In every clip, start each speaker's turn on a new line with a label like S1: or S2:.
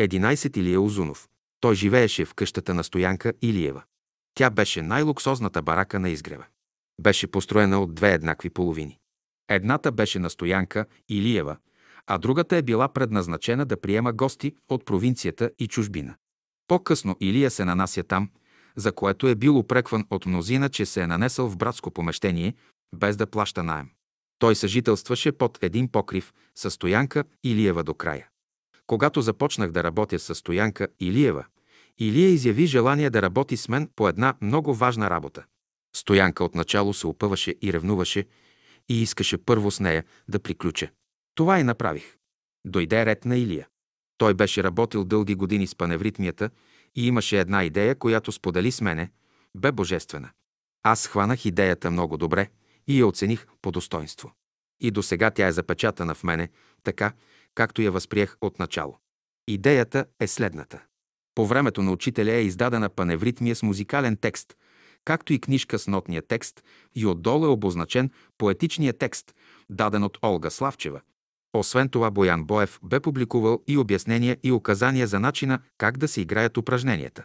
S1: 11 Илия Озунов. Той живееше в къщата на Стоянка Илиева. Тя беше най-луксозната барака на изгрева. Беше построена от две еднакви половини. Едната беше на Стоянка Илиева, а другата е била предназначена да приема гости от провинцията и чужбина. По-късно Илия се нанася там, за което е бил упрекван от мнозина, че се е нанесъл в братско помещение, без да плаща наем. Той съжителстваше под един покрив с Стоянка Илиева до края. Когато започнах да работя с Стоянка Илиева, Илия изяви желание да работи с мен по една много важна работа. Стоянка отначало се опъваше и ревнуваше и искаше първо с нея да приключа. Това и направих. Дойде ред на Илия. Той беше работил дълги години с паневритмията и имаше една идея, която сподели с мене, бе божествена. Аз хванах идеята много добре и я оцених по достоинство. И до сега тя е запечатана в мене, така, както я възприех от начало. Идеята е следната. По времето на учителя е издадена паневритмия с музикален текст, както и книжка с нотния текст и отдолу е обозначен поетичния текст, даден от Олга Славчева. Освен това, Боян Боев бе публикувал и обяснения и указания за начина как да се играят упражненията.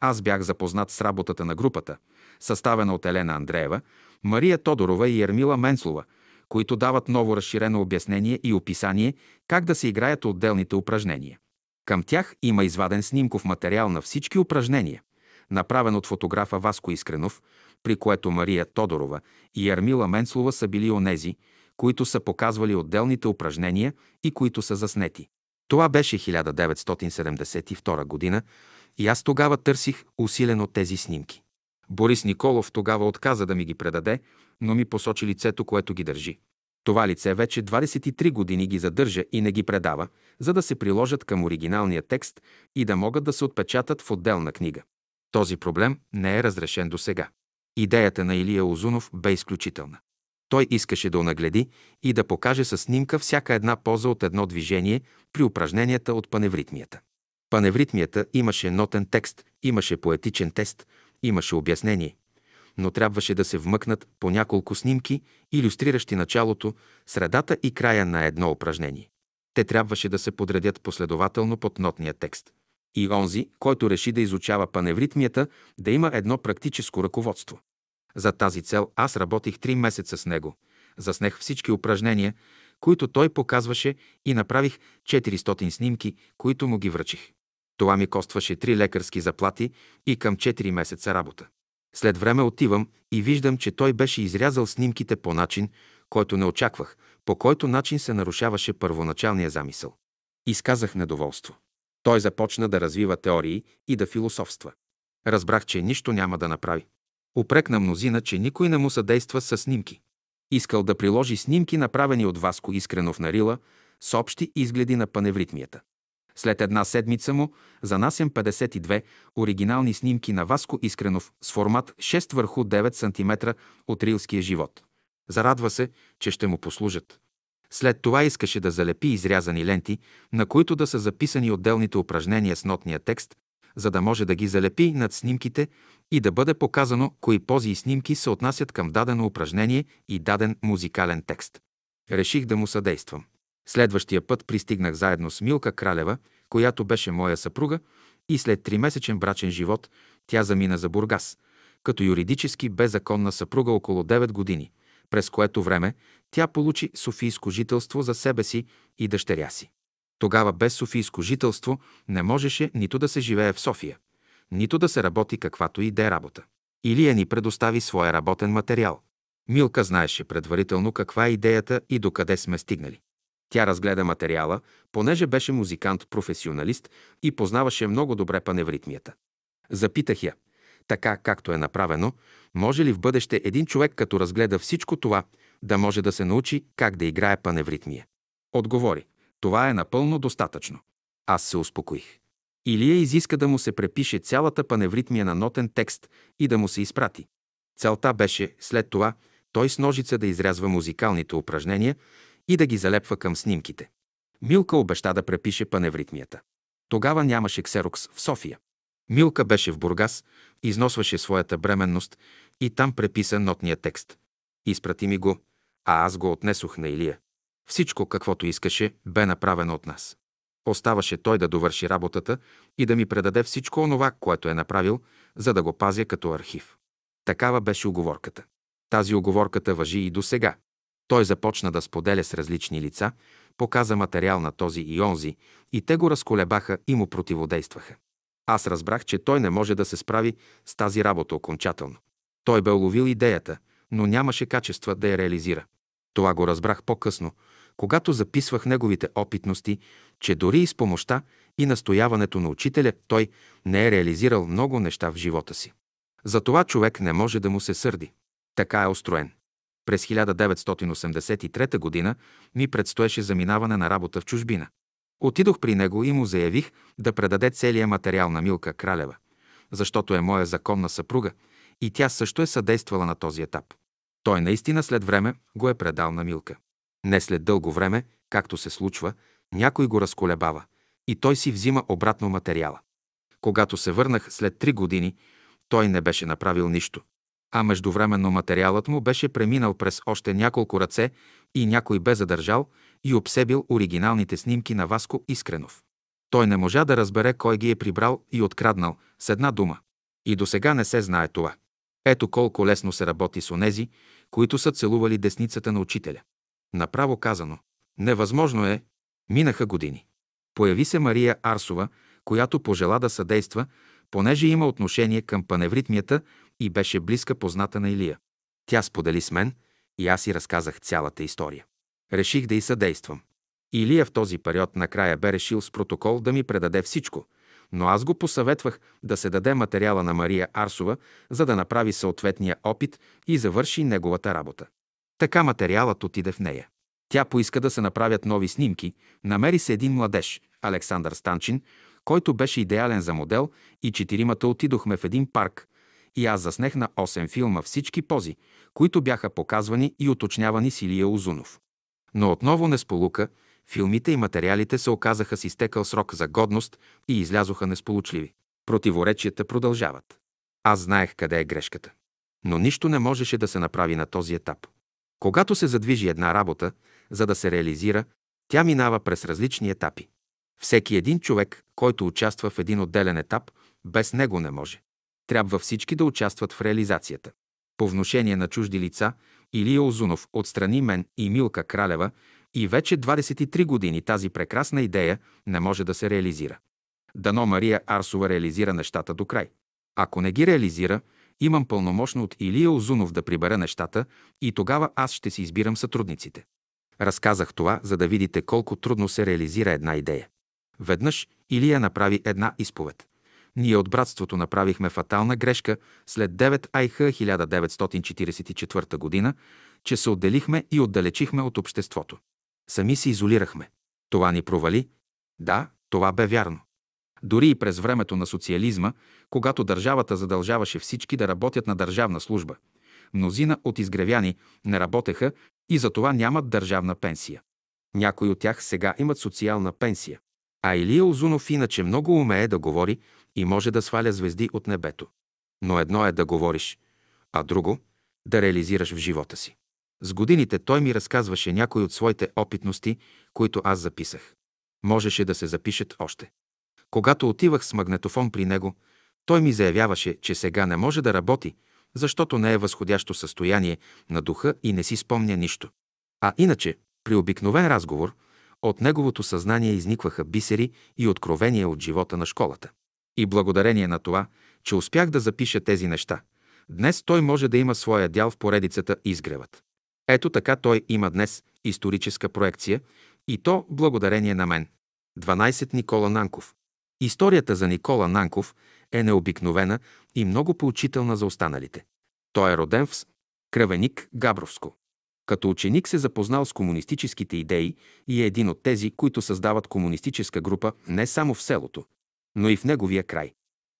S1: Аз бях запознат с работата на групата, съставена от Елена Андреева, Мария Тодорова и Ермила Менслова, които дават ново разширено обяснение и описание как да се играят отделните упражнения. Към тях има изваден снимков материал на всички упражнения, направен от фотографа Васко Искренов, при което Мария Тодорова и Ермила Менслова са били онези, които са показвали отделните упражнения и които са заснети. Това беше 1972 година и аз тогава търсих усилено тези снимки. Борис Николов тогава отказа да ми ги предаде, но ми посочи лицето, което ги държи. Това лице вече 23 години ги задържа и не ги предава, за да се приложат към оригиналния текст и да могат да се отпечатат в отделна книга. Този проблем не е разрешен до сега. Идеята на Илия Озунов бе изключителна. Той искаше да онагледи и да покаже със снимка всяка една поза от едно движение при упражненията от паневритмията. Паневритмията имаше нотен текст, имаше поетичен тест, имаше обяснение, но трябваше да се вмъкнат по няколко снимки, иллюстриращи началото, средата и края на едно упражнение. Те трябваше да се подредят последователно под нотния текст. И онзи, който реши да изучава паневритмията, да има едно практическо ръководство. За тази цел аз работих три месеца с него. Заснех всички упражнения, които той показваше и направих 400 снимки, които му ги връчих. Това ми костваше три лекарски заплати и към 4 месеца работа. След време отивам и виждам, че той беше изрязал снимките по начин, който не очаквах, по който начин се нарушаваше първоначалния замисъл. Изказах недоволство. Той започна да развива теории и да философства. Разбрах, че нищо няма да направи. Упрекна мнозина, че никой не му съдейства с снимки. Искал да приложи снимки, направени от Васко Искренов на Рила, с общи изгледи на паневритмията. След една седмица му занасям 52 оригинални снимки на Васко Искренов с формат 6 върху 9 см от рилския живот. Зарадва се, че ще му послужат. След това искаше да залепи изрязани ленти, на които да са записани отделните упражнения с нотния текст, за да може да ги залепи над снимките и да бъде показано кои пози и снимки се отнасят към дадено упражнение и даден музикален текст. Реших да му съдействам. Следващия път пристигнах заедно с Милка Кралева, която беше моя съпруга, и след тримесечен брачен живот тя замина за Бургас, като юридически беззаконна съпруга около 9 години, през което време тя получи софийско жителство за себе си и дъщеря си. Тогава без софийско жителство не можеше нито да се живее в София, нито да се работи каквато и да е работа. Илия ни предостави своя работен материал. Милка знаеше предварително каква е идеята и докъде сме стигнали. Тя разгледа материала, понеже беше музикант-професионалист и познаваше много добре паневритмията. Запитах я, така както е направено, може ли в бъдеще един човек, като разгледа всичко това, да може да се научи как да играе паневритмия? Отговори, това е напълно достатъчно. Аз се успокоих. Илия изиска да му се препише цялата паневритмия на нотен текст и да му се изпрати. Целта беше след това той с ножица да изрязва музикалните упражнения и да ги залепва към снимките. Милка обеща да препише паневритмията. Тогава нямаше ксерокс в София. Милка беше в Бургас, износваше своята бременност и там преписа нотния текст. Изпрати ми го, а аз го отнесох на Илия. Всичко, каквото искаше, бе направено от нас. Оставаше той да довърши работата и да ми предаде всичко онова, което е направил, за да го пазя като архив. Такава беше оговорката. Тази оговорката въжи и до сега. Той започна да споделя с различни лица, показа материал на този и онзи, и те го разколебаха и му противодействаха. Аз разбрах, че той не може да се справи с тази работа окончателно. Той бе уловил идеята, но нямаше качества да я реализира. Това го разбрах по-късно, когато записвах неговите опитности, че дори и с помощта и настояването на учителя той не е реализирал много неща в живота си. Затова човек не може да му се сърди. Така е устроен. През 1983 г. ми предстоеше заминаване на работа в чужбина. Отидох при него и му заявих да предаде целия материал на Милка Кралева, защото е моя законна съпруга и тя също е съдействала на този етап. Той наистина след време го е предал на Милка. Не след дълго време, както се случва, някой го разколебава и той си взима обратно материала. Когато се върнах след три години, той не беше направил нищо. А междувременно материалът му беше преминал през още няколко ръце и някой бе задържал и обсебил оригиналните снимки на Васко Искренов. Той не можа да разбере кой ги е прибрал и откраднал с една дума. И до сега не се знае това. Ето колко лесно се работи с онези, които са целували десницата на учителя. Направо казано, невъзможно е. Минаха години. Появи се Мария Арсова, която пожела да съдейства, понеже има отношение към паневритмията и беше близка позната на Илия. Тя сподели с мен и аз си разказах цялата история. Реших да й съдействам. Илия в този период накрая бе решил с протокол да ми предаде всичко, но аз го посъветвах да се даде материала на Мария Арсова, за да направи съответния опит и завърши неговата работа. Така материалът отиде в нея. Тя поиска да се направят нови снимки, намери се един младеж, Александър Станчин, който беше идеален за модел и четиримата отидохме в един парк и аз заснех на 8 филма всички пози, които бяха показвани и уточнявани с Илия Озунов. Но отново не сполука, филмите и материалите се оказаха с изтекал срок за годност и излязоха несполучливи. Противоречията продължават. Аз знаех къде е грешката. Но нищо не можеше да се направи на този етап. Когато се задвижи една работа, за да се реализира, тя минава през различни етапи. Всеки един човек, който участва в един отделен етап, без него не може. Трябва всички да участват в реализацията. По вношение на чужди лица, Илия Озунов отстрани мен и Милка Кралева и вече 23 години тази прекрасна идея не може да се реализира. Дано Мария Арсова реализира нещата до край. Ако не ги реализира, имам пълномощно от Илия Озунов да прибера нещата и тогава аз ще си избирам сътрудниците. Разказах това, за да видите колко трудно се реализира една идея. Веднъж Илия направи една изповед. Ние от братството направихме фатална грешка след 9 айх 1944 година, че се отделихме и отдалечихме от обществото. Сами се изолирахме. Това ни провали. Да, това бе вярно. Дори и през времето на социализма, когато държавата задължаваше всички да работят на държавна служба, мнозина от изгревяни не работеха и затова нямат държавна пенсия. Някои от тях сега имат социална пенсия. А Илия Озунов иначе много умее да говори и може да сваля звезди от небето. Но едно е да говориш, а друго – да реализираш в живота си. С годините той ми разказваше някои от своите опитности, които аз записах. Можеше да се запишат още. Когато отивах с магнетофон при него, той ми заявяваше, че сега не може да работи, защото не е възходящо състояние на духа и не си спомня нищо. А иначе, при обикновен разговор, от неговото съзнание изникваха бисери и откровения от живота на школата. И благодарение на това, че успях да запиша тези неща, днес той може да има своя дял в поредицата Изгревът. Ето така той има днес историческа проекция и то благодарение на мен. 12 Никола Нанков. Историята за Никола Нанков е необикновена и много поучителна за останалите. Той е роден в Кръвеник, Габровско. Като ученик се запознал с комунистическите идеи и е един от тези, които създават комунистическа група не само в селото, но и в неговия край.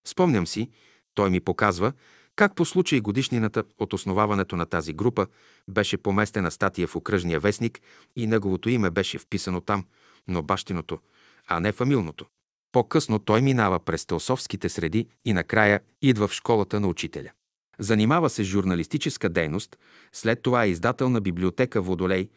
S1: Спомням си, той ми показва как по случай годишнината от основаването на тази група беше поместена статия в окръжния вестник и неговото име беше вписано там, но бащиното, а не фамилното. По-късно той минава през теософските среди и накрая идва в школата на учителя. Занимава се с журналистическа дейност, след това е издател на библиотека Водолей,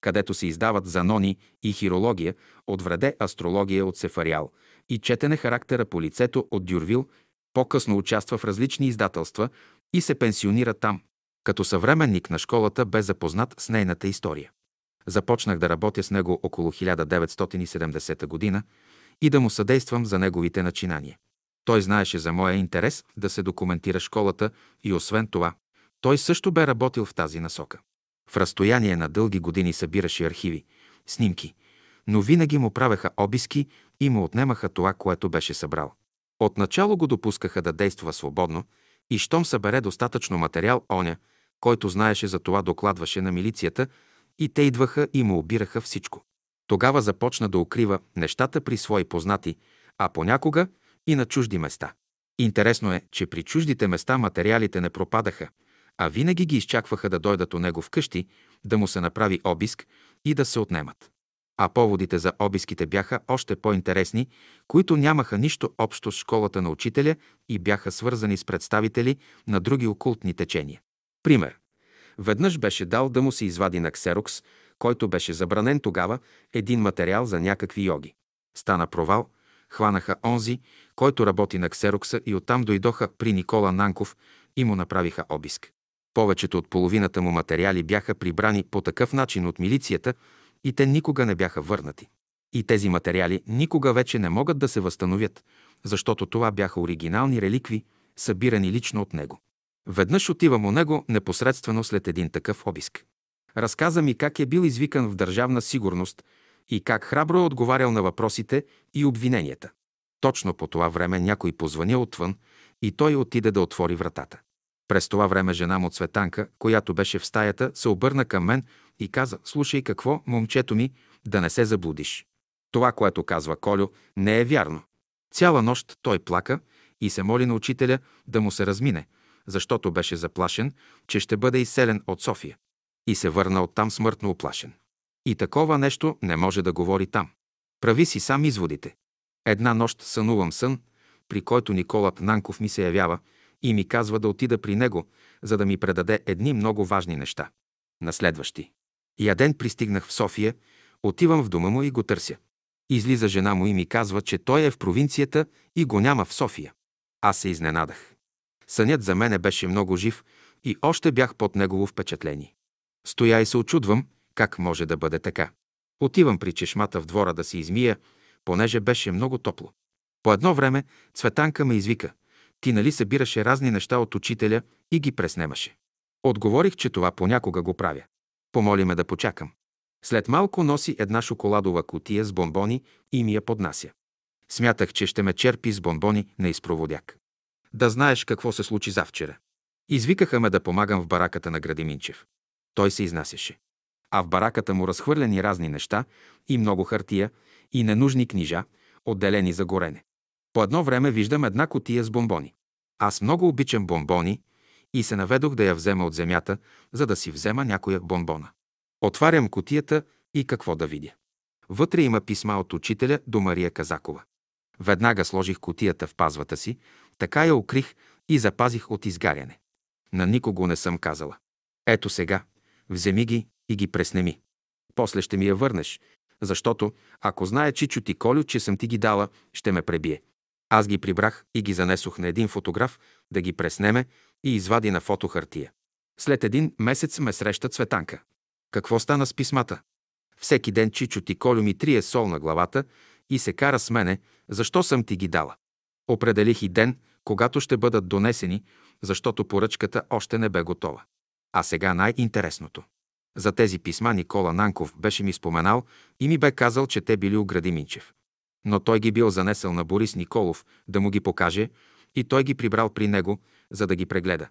S1: където се издават занони и хирология, от вреде астрология от Сефариал и четене характера по лицето от Дюрвил, по-късно участва в различни издателства и се пенсионира там. Като съвременник на школата бе запознат с нейната история. Започнах да работя с него около 1970 година и да му съдействам за неговите начинания. Той знаеше за моя интерес да се документира школата и освен това, той също бе работил в тази насока. В разстояние на дълги години събираше архиви, снимки, но винаги му правеха обиски и му отнемаха това, което беше събрал. Отначало го допускаха да действа свободно и щом събере достатъчно материал, оня, който знаеше за това, докладваше на милицията и те идваха и му обираха всичко. Тогава започна да укрива нещата при свои познати, а понякога и на чужди места. Интересно е, че при чуждите места материалите не пропадаха, а винаги ги изчакваха да дойдат у него вкъщи, да му се направи обиск и да се отнемат. А поводите за обиските бяха още по-интересни, които нямаха нищо общо с школата на учителя и бяха свързани с представители на други окултни течения. Пример. Веднъж беше дал да му се извади на ксерокс, който беше забранен тогава, един материал за някакви йоги. Стана провал, хванаха онзи, който работи на ксерокса и оттам дойдоха при Никола Нанков и му направиха обиск. Повечето от половината му материали бяха прибрани по такъв начин от милицията и те никога не бяха върнати. И тези материали никога вече не могат да се възстановят, защото това бяха оригинални реликви, събирани лично от него. Веднъж отивам у него непосредствено след един такъв обиск. Разказа ми как е бил извикан в държавна сигурност и как храбро е отговарял на въпросите и обвиненията. Точно по това време някой позвъня отвън и той отиде да отвори вратата. През това време жена му Цветанка, която беше в стаята, се обърна към мен и каза, слушай какво, момчето ми, да не се заблудиш. Това, което казва Колю, не е вярно. Цяла нощ той плака и се моли на учителя да му се размине, защото беше заплашен, че ще бъде изселен от София. И се върна оттам смъртно оплашен. И такова нещо не може да говори там. Прави си сам изводите. Една нощ сънувам сън, при който Николът Нанков ми се явява и ми казва да отида при него, за да ми предаде едни много важни неща. На следващи. Я ден пристигнах в София, отивам в дома му и го търся. Излиза жена му и ми казва, че той е в провинцията и го няма в София. Аз се изненадах. Сънят за мене беше много жив и още бях под негово впечатление. Стоя и се очудвам, как може да бъде така. Отивам при чешмата в двора да се измия, понеже беше много топло. По едно време Цветанка ме извика. Ти нали събираше разни неща от учителя и ги преснемаше. Отговорих, че това понякога го правя. Помоли ме да почакам. След малко носи една шоколадова котия с бомбони и ми я поднася. Смятах, че ще ме черпи с бомбони на изпроводяк. Да знаеш какво се случи завчера. Извикаха ме да помагам в бараката на Градиминчев. Той се изнасяше. А в бараката му разхвърляни разни неща и много хартия и ненужни книжа, отделени за горене. По едно време виждам една котия с бомбони. Аз много обичам бомбони и се наведох да я взема от земята, за да си взема някоя бомбона. Отварям котията и какво да видя. Вътре има писма от учителя до Мария Казакова. Веднага сложих котията в пазвата си, така я укрих и запазих от изгаряне. На никого не съм казала. Ето сега, вземи ги и ги преснеми. После ще ми я върнеш, защото ако знае Чичо ти Колю, че съм ти ги дала, ще ме пребие. Аз ги прибрах и ги занесох на един фотограф да ги преснеме и извади на фотохартия. След един месец ме среща Цветанка. Какво стана с писмата? Всеки ден Чичо ти Колю ми трие сол на главата и се кара с мене, защо съм ти ги дала. Определих и ден, когато ще бъдат донесени, защото поръчката още не бе готова. А сега най-интересното. За тези писма Никола Нанков беше ми споменал и ми бе казал, че те били у Градиминчев. Но той ги бил занесъл на Борис Николов да му ги покаже и той ги прибрал при него, за да ги прегледа.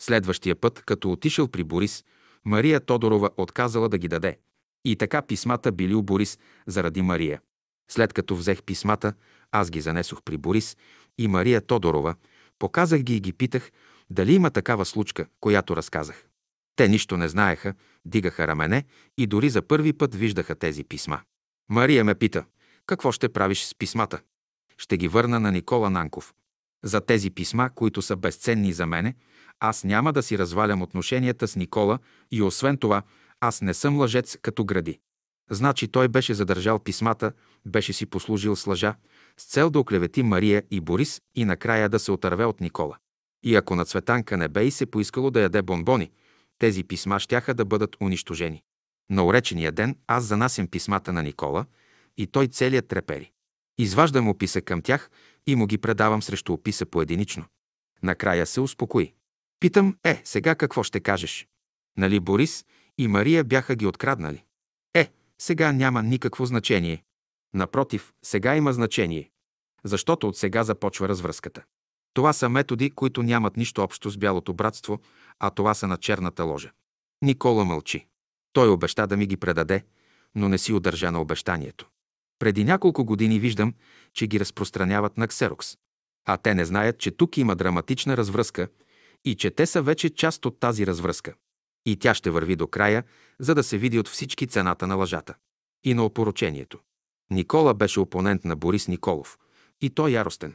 S1: Следващия път, като отишъл при Борис, Мария Тодорова отказала да ги даде. И така писмата били у Борис заради Мария. След като взех писмата, аз ги занесох при Борис и Мария Тодорова, показах ги и ги питах дали има такава случка, която разказах. Те нищо не знаеха, дигаха рамене и дори за първи път виждаха тези писма. Мария ме пита, какво ще правиш с писмата? Ще ги върна на Никола Нанков. За тези писма, които са безценни за мене, аз няма да си развалям отношенията с Никола и освен това, Аз не съм лъжец като гради. Значи той беше задържал писмата, беше си послужил с лъжа, с цел да оклевети Мария и Борис и накрая да се отърве от Никола. И ако на Цветанка не бе и се поискало да яде бомбони, тези писма щяха да бъдат унищожени. На уречения ден аз занасям писмата на Никола и той целият трепери. Изваждам описа към тях и му ги предавам срещу описа поединично. Накрая се успокои. Питам, е, сега какво ще кажеш? Нали Борис и Мария бяха ги откраднали? Е, сега няма никакво значение. Напротив, сега има значение. Защото от сега започва развръзката. Това са методи, които нямат нищо общо с бялото братство, а това са на черната ложа. Никола мълчи. Той обеща да ми ги предаде, но не си удържа на обещанието. Преди няколко години виждам, че ги разпространяват на Ксерокс. А те не знаят, че тук има драматична развръзка и че те са вече част от тази развръзка. И тя ще върви до края, за да се види от всички цената на лъжата. И на опоручението. Никола беше опонент на Борис Николов. И той яростен.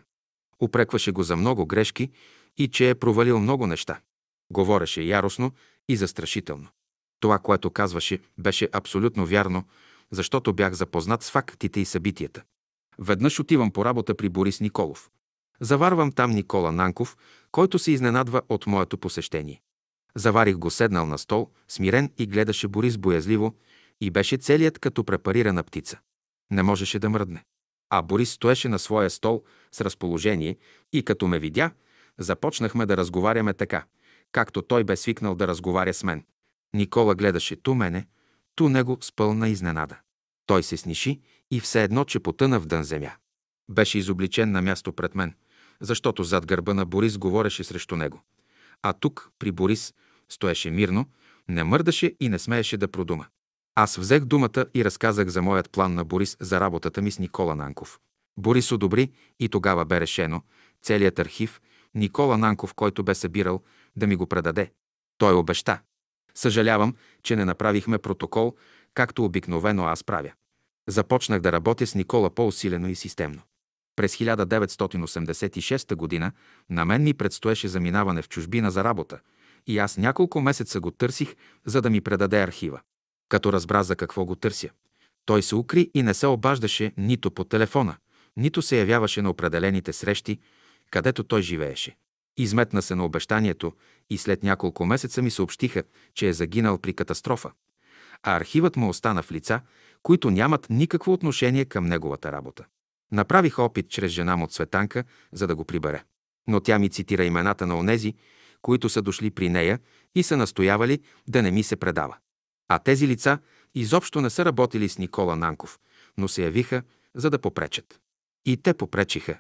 S1: Упрекваше го за много грешки и че е провалил много неща. Говореше яростно и застрашително. Това, което казваше, беше абсолютно вярно, защото бях запознат с фактите и събитията. Веднъж отивам по работа при Борис Николов. Заварвам там Никола Нанков, който се изненадва от моето посещение. Заварих го седнал на стол, смирен и гледаше Борис боязливо и беше целият като препарирана птица. Не можеше да мръдне. А Борис стоеше на своя стол с разположение и като ме видя, започнахме да разговаряме така, както той бе свикнал да разговаря с мен. Никола гледаше ту мене, ту него с пълна изненада. Той се сниши и все едно, че потъна в дън земя. Беше изобличен на място пред мен, защото зад гърба на Борис говореше срещу него. А тук, при Борис, стоеше мирно, не мърдаше и не смееше да продума. Аз взех думата и разказах за моят план на Борис за работата ми с Никола Нанков. Борис одобри и тогава бе решено целият архив, Никола Нанков, който бе събирал, да ми го предаде. Той обеща. Съжалявам, че не направихме протокол, както обикновено аз правя. Започнах да работя с Никола по-усилено и системно. През 1986 г. на мен ми предстоеше заминаване в чужбина за работа и аз няколко месеца го търсих, за да ми предаде архива. Като разбра за какво го търся, той се укри и не се обаждаше нито по телефона, нито се явяваше на определените срещи, където той живееше. Изметна се на обещанието и след няколко месеца ми съобщиха, че е загинал при катастрофа, а архивът му остана в лица, които нямат никакво отношение към неговата работа. Направих опит чрез жена му Цветанка, за да го прибере. Но тя ми цитира имената на онези, които са дошли при нея и са настоявали да не ми се предава. А тези лица изобщо не са работили с Никола Нанков, но се явиха, за да попречат. И те попречиха.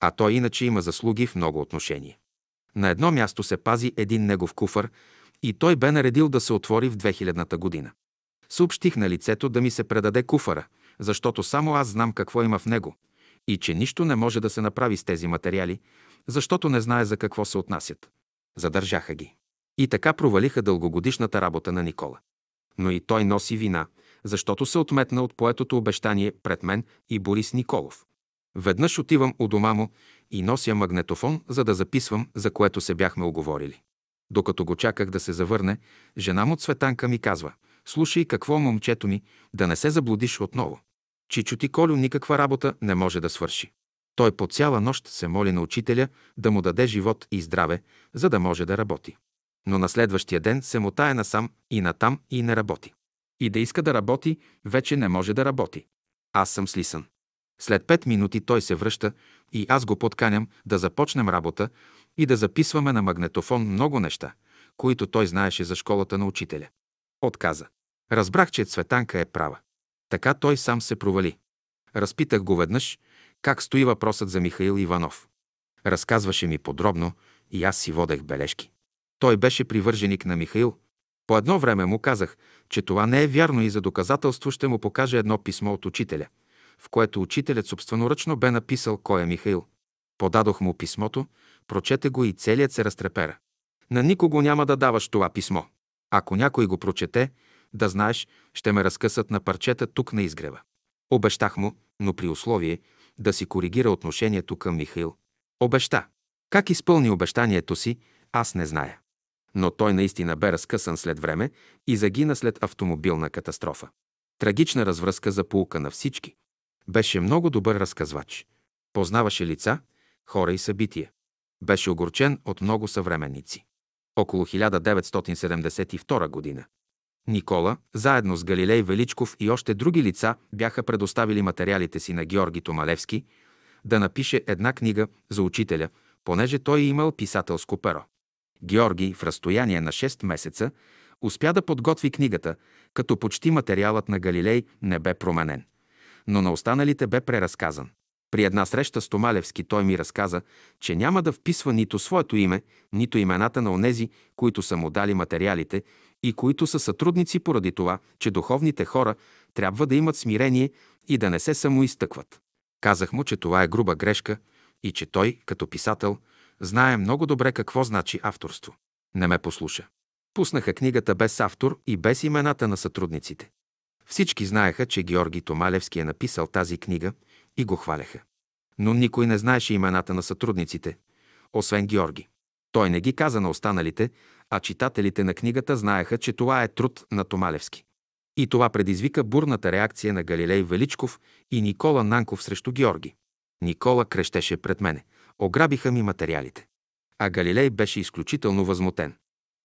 S1: А той иначе има заслуги в много отношения. На едно място се пази един негов куфър и той бе наредил да се отвори в 2000-та година. Съобщих на лицето да ми се предаде куфара, защото само аз знам какво има в него и че нищо не може да се направи с тези материали, защото не знае за какво се отнасят. Задържаха ги. И така провалиха дългогодишната работа на Никола. Но и той носи вина, защото се отметна от поетото обещание пред мен и Борис Николов. Веднъж отивам у дома му и нося магнетофон, за да записвам, за което се бяхме оговорили. Докато го чаках да се завърне, жена му Цветанка ми казва «Слушай какво, момчето ми, да не се заблудиш отново. Чичо ти Колю никаква работа не може да свърши. Той по цяла нощ се моли на учителя да му даде живот и здраве, за да може да работи. Но на следващия ден се мотае насам и натам и не работи. И да иска да работи, вече не може да работи. Аз съм слисан. След пет минути той се връща и аз го подканям да започнем работа и да записваме на магнетофон много неща, които той знаеше за школата на учителя. Отказа. Разбрах, че Цветанка е права. Така той сам се провали. Разпитах го веднъж как стои въпросът за Михаил Иванов. Разказваше ми подробно и аз си водех бележки. Той беше привърженик на Михаил. По едно време му казах, че това не е вярно и за доказателство ще му покаже едно писмо от учителя, в което учителят собственоръчно бе написал кой е Михаил. Подадох му писмото, прочете го и целият се разтрепера. На никого няма да даваш това писмо. Ако някой го прочете, да знаеш, ще ме разкъсат на парчета тук на изгрева. Обещах му, но при условие да си коригира отношението към Михаил. Обеща. Как изпълни обещанието си, аз не зная. Но той наистина бе разкъсан след време и загина след автомобилна катастрофа. Трагична развръзка за полука на всички. Беше много добър разказвач. Познаваше лица, хора и събития. Беше огорчен от много съвременници. Около 1972 година Никола, заедно с Галилей Величков и още други лица, бяха предоставили материалите си на Георги Томалевски да напише една книга за учителя, понеже той имал писателско перо. Георги в разстояние на 6 месеца успя да подготви книгата, като почти материалът на Галилей не бе променен, но на останалите бе преразказан. При една среща с Томалевски той ми разказа, че няма да вписва нито своето име, нито имената на онези, които са му дали материалите и които са сътрудници поради това, че духовните хора трябва да имат смирение и да не се самоизтъкват. Казах му, че това е груба грешка и че той, като писател, знае много добре какво значи авторство. Не ме послуша. Пуснаха книгата без автор и без имената на сътрудниците. Всички знаеха, че Георги Томалевски е написал тази книга и го хваляха. Но никой не знаеше имената на сътрудниците, освен Георги. Той не ги каза на останалите, а читателите на книгата знаеха, че това е труд на Томалевски. И това предизвика бурната реакция на Галилей Величков и Никола Нанков срещу Георги. Никола крещеше пред мене. Ограбиха ми материалите. А Галилей беше изключително възмутен.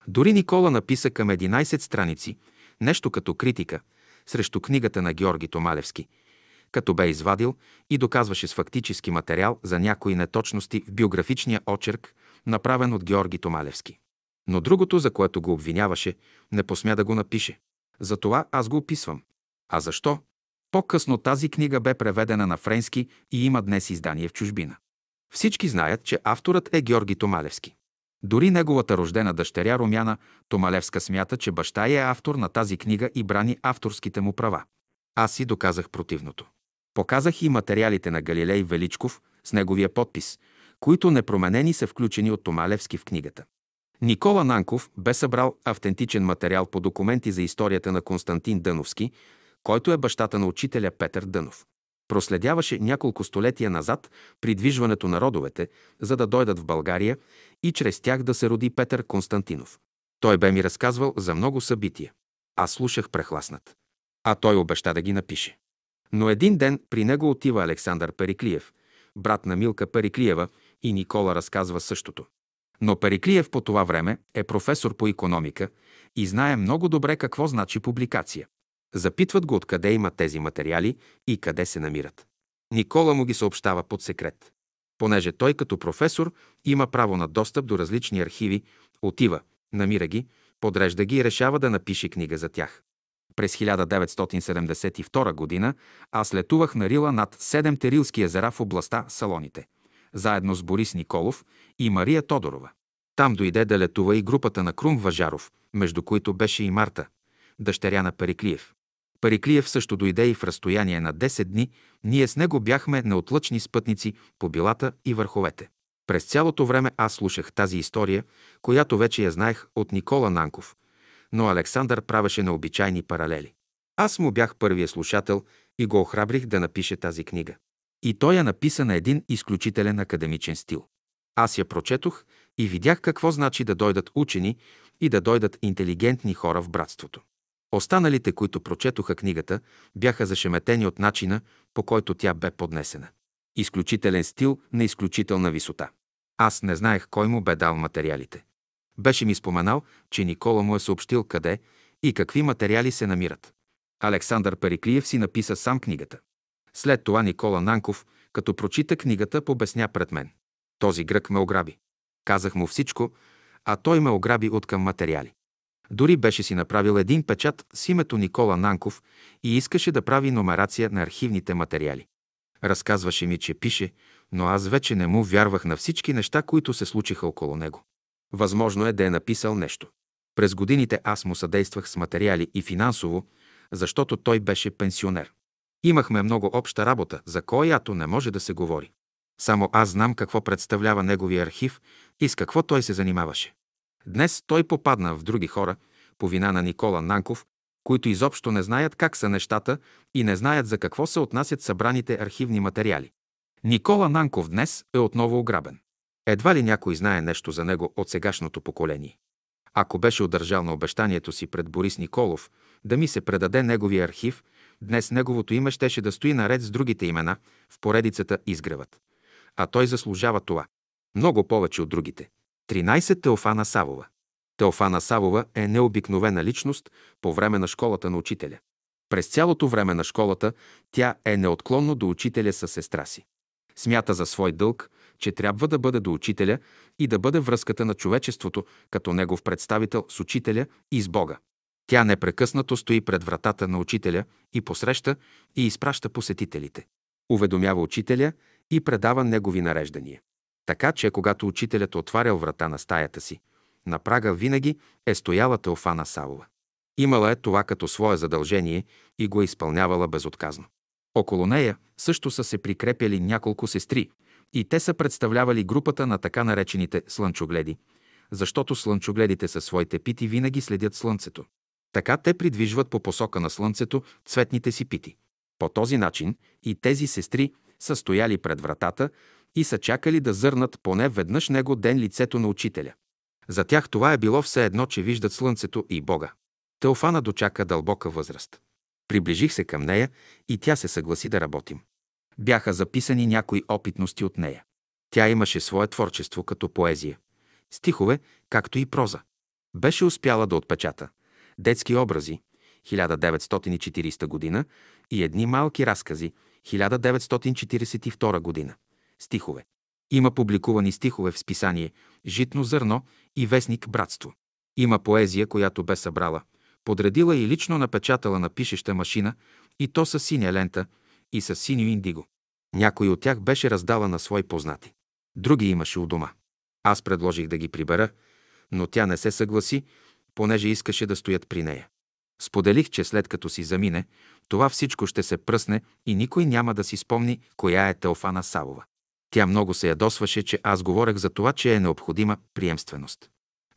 S1: Дори Никола написа към 11 страници, нещо като критика, срещу книгата на Георги Томалевски, като бе извадил и доказваше с фактически материал за някои неточности в биографичния очерк, направен от Георги Томалевски. Но другото, за което го обвиняваше, не посмя да го напише. Затова аз го описвам. А защо? По-късно тази книга бе преведена на френски и има днес издание в чужбина. Всички знаят, че авторът е Георги Томалевски. Дори неговата рождена дъщеря Румяна Томалевска смята, че баща е автор на тази книга и брани авторските му права. Аз си доказах противното. Показах и материалите на Галилей Величков с неговия подпис, които непроменени са включени от Томалевски в книгата. Никола Нанков бе събрал автентичен материал по документи за историята на Константин Дъновски, който е бащата на учителя Петър Дънов. Проследяваше няколко столетия назад придвижването на родовете, за да дойдат в България и чрез тях да се роди Петър Константинов. Той бе ми разказвал за много събития. Аз слушах прехласнат. А той обеща да ги напише. Но един ден при него отива Александър Периклиев, брат на Милка Периклиева, и Никола разказва същото. Но Периклиев по това време е професор по економика и знае много добре какво значи публикация. Запитват го откъде има тези материали и къде се намират. Никола му ги съобщава под секрет. Понеже той като професор има право на достъп до различни архиви, отива, намира ги, подрежда ги и решава да напише книга за тях. През 1972 година аз летувах на Рила над седемте рилски езера в областта Салоните, заедно с Борис Николов и Мария Тодорова. Там дойде да летува и групата на Крум Важаров, между които беше и Марта, дъщеря на Периклиев. Париклиев също дойде и в разстояние на 10 дни ние с него бяхме неотлъчни спътници по билата и върховете. През цялото време аз слушах тази история, която вече я знаех от Никола Нанков, но Александър правеше необичайни паралели. Аз му бях първия слушател и го охрабрих да напише тази книга. И той я написа на един изключителен академичен стил. Аз я прочетох и видях какво значи да дойдат учени и да дойдат интелигентни хора в братството. Останалите, които прочетоха книгата, бяха зашеметени от начина, по който тя бе поднесена. Изключителен стил на изключителна висота. Аз не знаех кой му бе дал материалите. Беше ми споменал, че Никола му е съобщил къде и какви материали се намират. Александър Периклиев си написа сам книгата. След това Никола Нанков, като прочита книгата, побесня пред мен. Този грък ме ограби. Казах му всичко, а той ме ограби от към материали. Дори беше си направил един печат с името Никола Нанков и искаше да прави номерация на архивните материали. Разказваше ми, че пише, но аз вече не му вярвах на всички неща, които се случиха около него. Възможно е да е написал нещо. През годините аз му съдействах с материали и финансово, защото той беше пенсионер. Имахме много обща работа, за която не може да се говори. Само аз знам какво представлява неговия архив и с какво той се занимаваше. Днес той попадна в други хора, по вина на Никола Нанков, които изобщо не знаят как са нещата и не знаят за какво се отнасят събраните архивни материали. Никола Нанков днес е отново ограбен. Едва ли някой знае нещо за него от сегашното поколение. Ако беше удържал на обещанието си пред Борис Николов да ми се предаде неговия архив, днес неговото име щеше да стои наред с другите имена в поредицата Изгревът. А той заслужава това. Много повече от другите. 13. Теофана Савова. Теофана Савова е необикновена личност по време на школата на учителя. През цялото време на школата тя е неотклонно до учителя със сестра си. Смята за свой дълг, че трябва да бъде до учителя и да бъде връзката на човечеството като негов представител с учителя и с Бога. Тя непрекъснато стои пред вратата на учителя и посреща и изпраща посетителите. Уведомява учителя и предава негови нареждания. Така че, когато учителят отварял врата на стаята си, на прага винаги е стояла Теофана Савова. Имала е това като свое задължение и го е изпълнявала безотказно. Около нея също са се прикрепяли няколко сестри и те са представлявали групата на така наречените слънчогледи, защото слънчогледите със своите пити винаги следят слънцето. Така те придвижват по посока на слънцето цветните си пити. По този начин и тези сестри са стояли пред вратата и са чакали да зърнат поне веднъж него ден лицето на учителя. За тях това е било все едно, че виждат слънцето и Бога. Теофана дочака дълбока възраст. Приближих се към нея и тя се съгласи да работим. Бяха записани някои опитности от нея. Тя имаше свое творчество като поезия, стихове, както и проза. Беше успяла да отпечата детски образи 1940 година и едни малки разкази 1942 година. Стихове. Има публикувани стихове в списание Житно зърно и вестник Братство. Има поезия, която бе събрала, подредила и лично напечатала на пишеща машина, и то с синя лента и с синьо индиго. Някой от тях беше раздала на свои познати. Други имаше у дома. Аз предложих да ги прибера, но тя не се съгласи, понеже искаше да стоят при нея. Споделих, че след като си замине, това всичко ще се пръсне и никой няма да си спомни коя е Теофана Савова. Тя много се ядосваше, че аз говорех за това, че е необходима приемственост.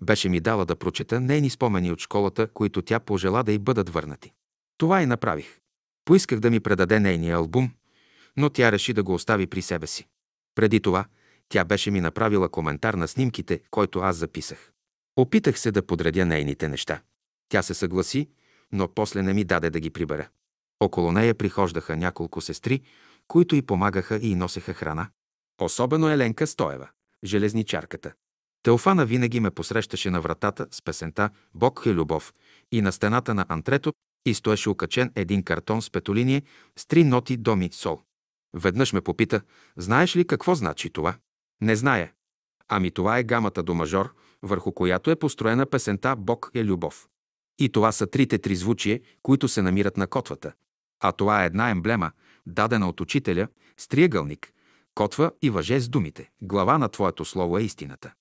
S1: Беше ми дала да прочета нейни спомени от школата, които тя пожела да й бъдат върнати. Това и направих. Поисках да ми предаде нейния албум, но тя реши да го остави при себе си. Преди това, тя беше ми направила коментар на снимките, който аз записах. Опитах се да подредя нейните неща. Тя се съгласи, но после не ми даде да ги прибера. Около нея прихождаха няколко сестри, които й помагаха и носеха храна. Особено Еленка Стоева, железничарката. Теофана винаги ме посрещаше на вратата с песента «Бог е любов» и на стената на антрето и стоеше окачен един картон с петолиния с три ноти до ми сол. Веднъж ме попита, знаеш ли какво значи това? Не зная. Ами това е гамата до мажор, върху която е построена песента «Бог е любов». И това са трите тризвучие, които се намират на котвата. А това е една емблема, дадена от учителя, с триъгълник, котва и въже с думите. Глава на Твоето слово е истината.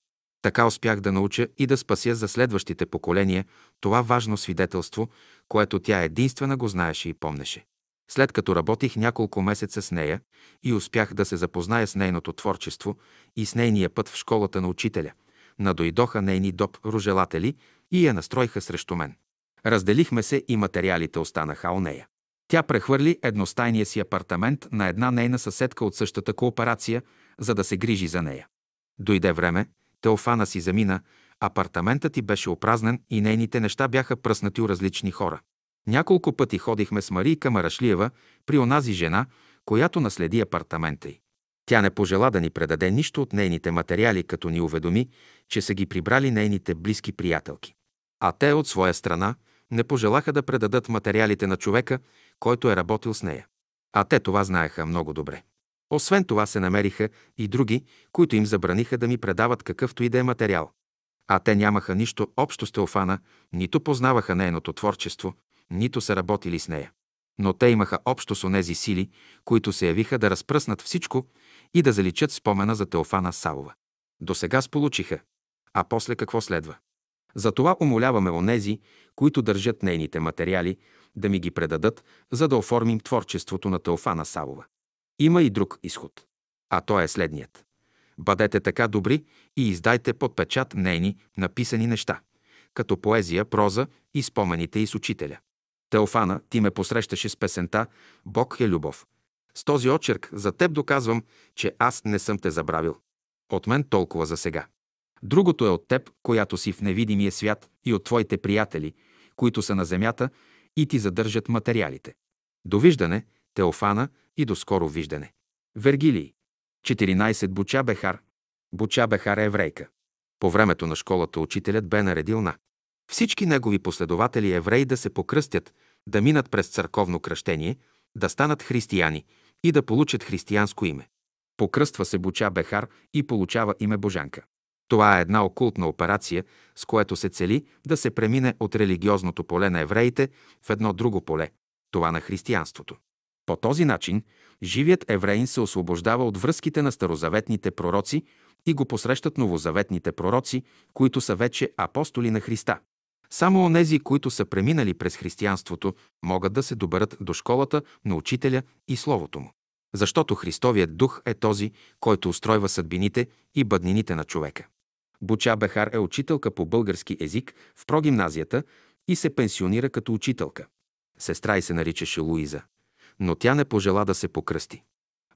S1: Така успях да науча и да спася за следващите поколения това важно свидетелство, което тя единствена го знаеше и помнеше. След като работих няколко месеца с нея и успях да се запозная с нейното творчество и с нейния път в школата на учителя, надойдоха нейни доп ружелатели и я настроиха срещу мен. Разделихме се и материалите останаха у нея. Тя прехвърли едностайния си апартамент на една нейна съседка от същата кооперация, за да се грижи за нея. Дойде време, Теофана си замина, апартаментът ти беше опразнен и нейните неща бяха пръснати у различни хора. Няколко пъти ходихме с Марийка Марашлиева при онази жена, която наследи апартамента й. Тя не пожела да ни предаде нищо от нейните материали, като ни уведоми, че са ги прибрали нейните близки приятелки. А те от своя страна не пожелаха да предадат материалите на човека, който е работил с нея. А те това знаеха много добре. Освен това се намериха и други, които им забраниха да ми предават какъвто и да е материал. А те нямаха нищо общо с Теофана, нито познаваха нейното творчество, нито са работили с нея. Но те имаха общо с онези сили, които се явиха да разпръснат всичко и да заличат спомена за Теофана Савова. До сега сполучиха. А после какво следва? Затова умоляваме онези, които държат нейните материали, да ми ги предадат, за да оформим творчеството на Теофана Савова. Има и друг изход. А то е следният. Бъдете така добри и издайте под печат нейни написани неща, като поезия, проза и спомените и с учителя. Теофана, ти ме посрещаше с песента «Бог е любов». С този очерк за теб доказвам, че аз не съм те забравил. От мен толкова за сега. Другото е от теб, която си в невидимия свят и от твоите приятели, които са на земята и ти задържат материалите. Довиждане, Теофана и до скоро виждане. Вергилий. 14 Буча Бехар. Буча Бехар е еврейка. По времето на школата учителят бе наредил на всички негови последователи евреи да се покръстят, да минат през църковно кръщение, да станат християни и да получат християнско име. Покръства се Буча Бехар и получава име Божанка. Това е една окултна операция, с което се цели да се премине от религиозното поле на евреите в едно друго поле – това на християнството. По този начин живият евреин се освобождава от връзките на старозаветните пророци и го посрещат новозаветните пророци, които са вече апостоли на Христа. Само онези, които са преминали през християнството, могат да се доберат до школата на учителя и словото му. Защото Христовият дух е този, който устройва съдбините и бъднините на човека. Буча Бехар е учителка по български език в прогимназията и се пенсионира като учителка. Сестра й се наричаше Луиза, но тя не пожела да се покръсти.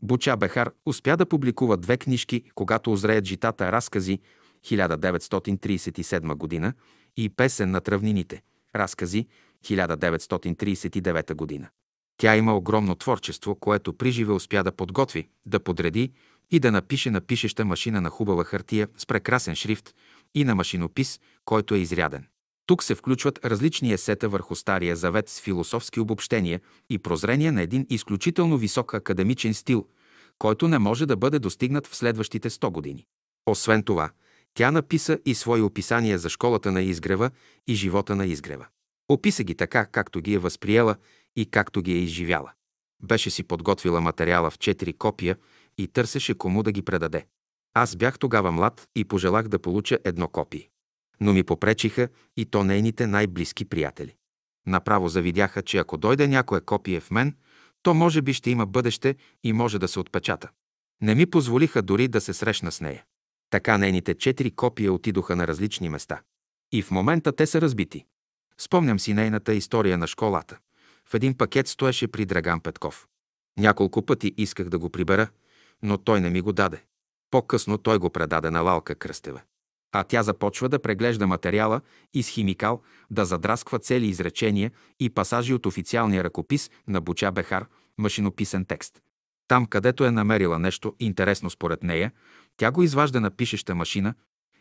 S1: Буча Бехар успя да публикува две книжки, когато озреят житата разкази 1937 година и Песен на тръвнините, разкази 1939 година. Тя има огромно творчество, което приживе успя да подготви, да подреди и да напише на пишеща машина на хубава хартия с прекрасен шрифт и на машинопис, който е изряден. Тук се включват различни есета върху Стария завет с философски обобщения и прозрения на един изключително висок академичен стил, който не може да бъде достигнат в следващите 100 години. Освен това, тя написа и свои описания за школата на изгрева и живота на изгрева. Описа ги така, както ги е възприела и както ги е изживяла. Беше си подготвила материала в четири копия и търсеше кому да ги предаде. Аз бях тогава млад и пожелах да получа едно копие. Но ми попречиха и то нейните най-близки приятели. Направо завидяха, че ако дойде някое копие в мен, то може би ще има бъдеще и може да се отпечата. Не ми позволиха дори да се срещна с нея. Така нейните четири копия отидоха на различни места. И в момента те са разбити. Спомням си нейната история на школата. В един пакет стоеше при Драган Петков. Няколко пъти исках да го прибера, но той не ми го даде. По-късно той го предаде на Лалка Кръстева. А тя започва да преглежда материала и с химикал да задрасква цели изречения и пасажи от официалния ръкопис на Буча Бехар, машинописен текст. Там, където е намерила нещо интересно според нея, тя го изважда на пишеща машина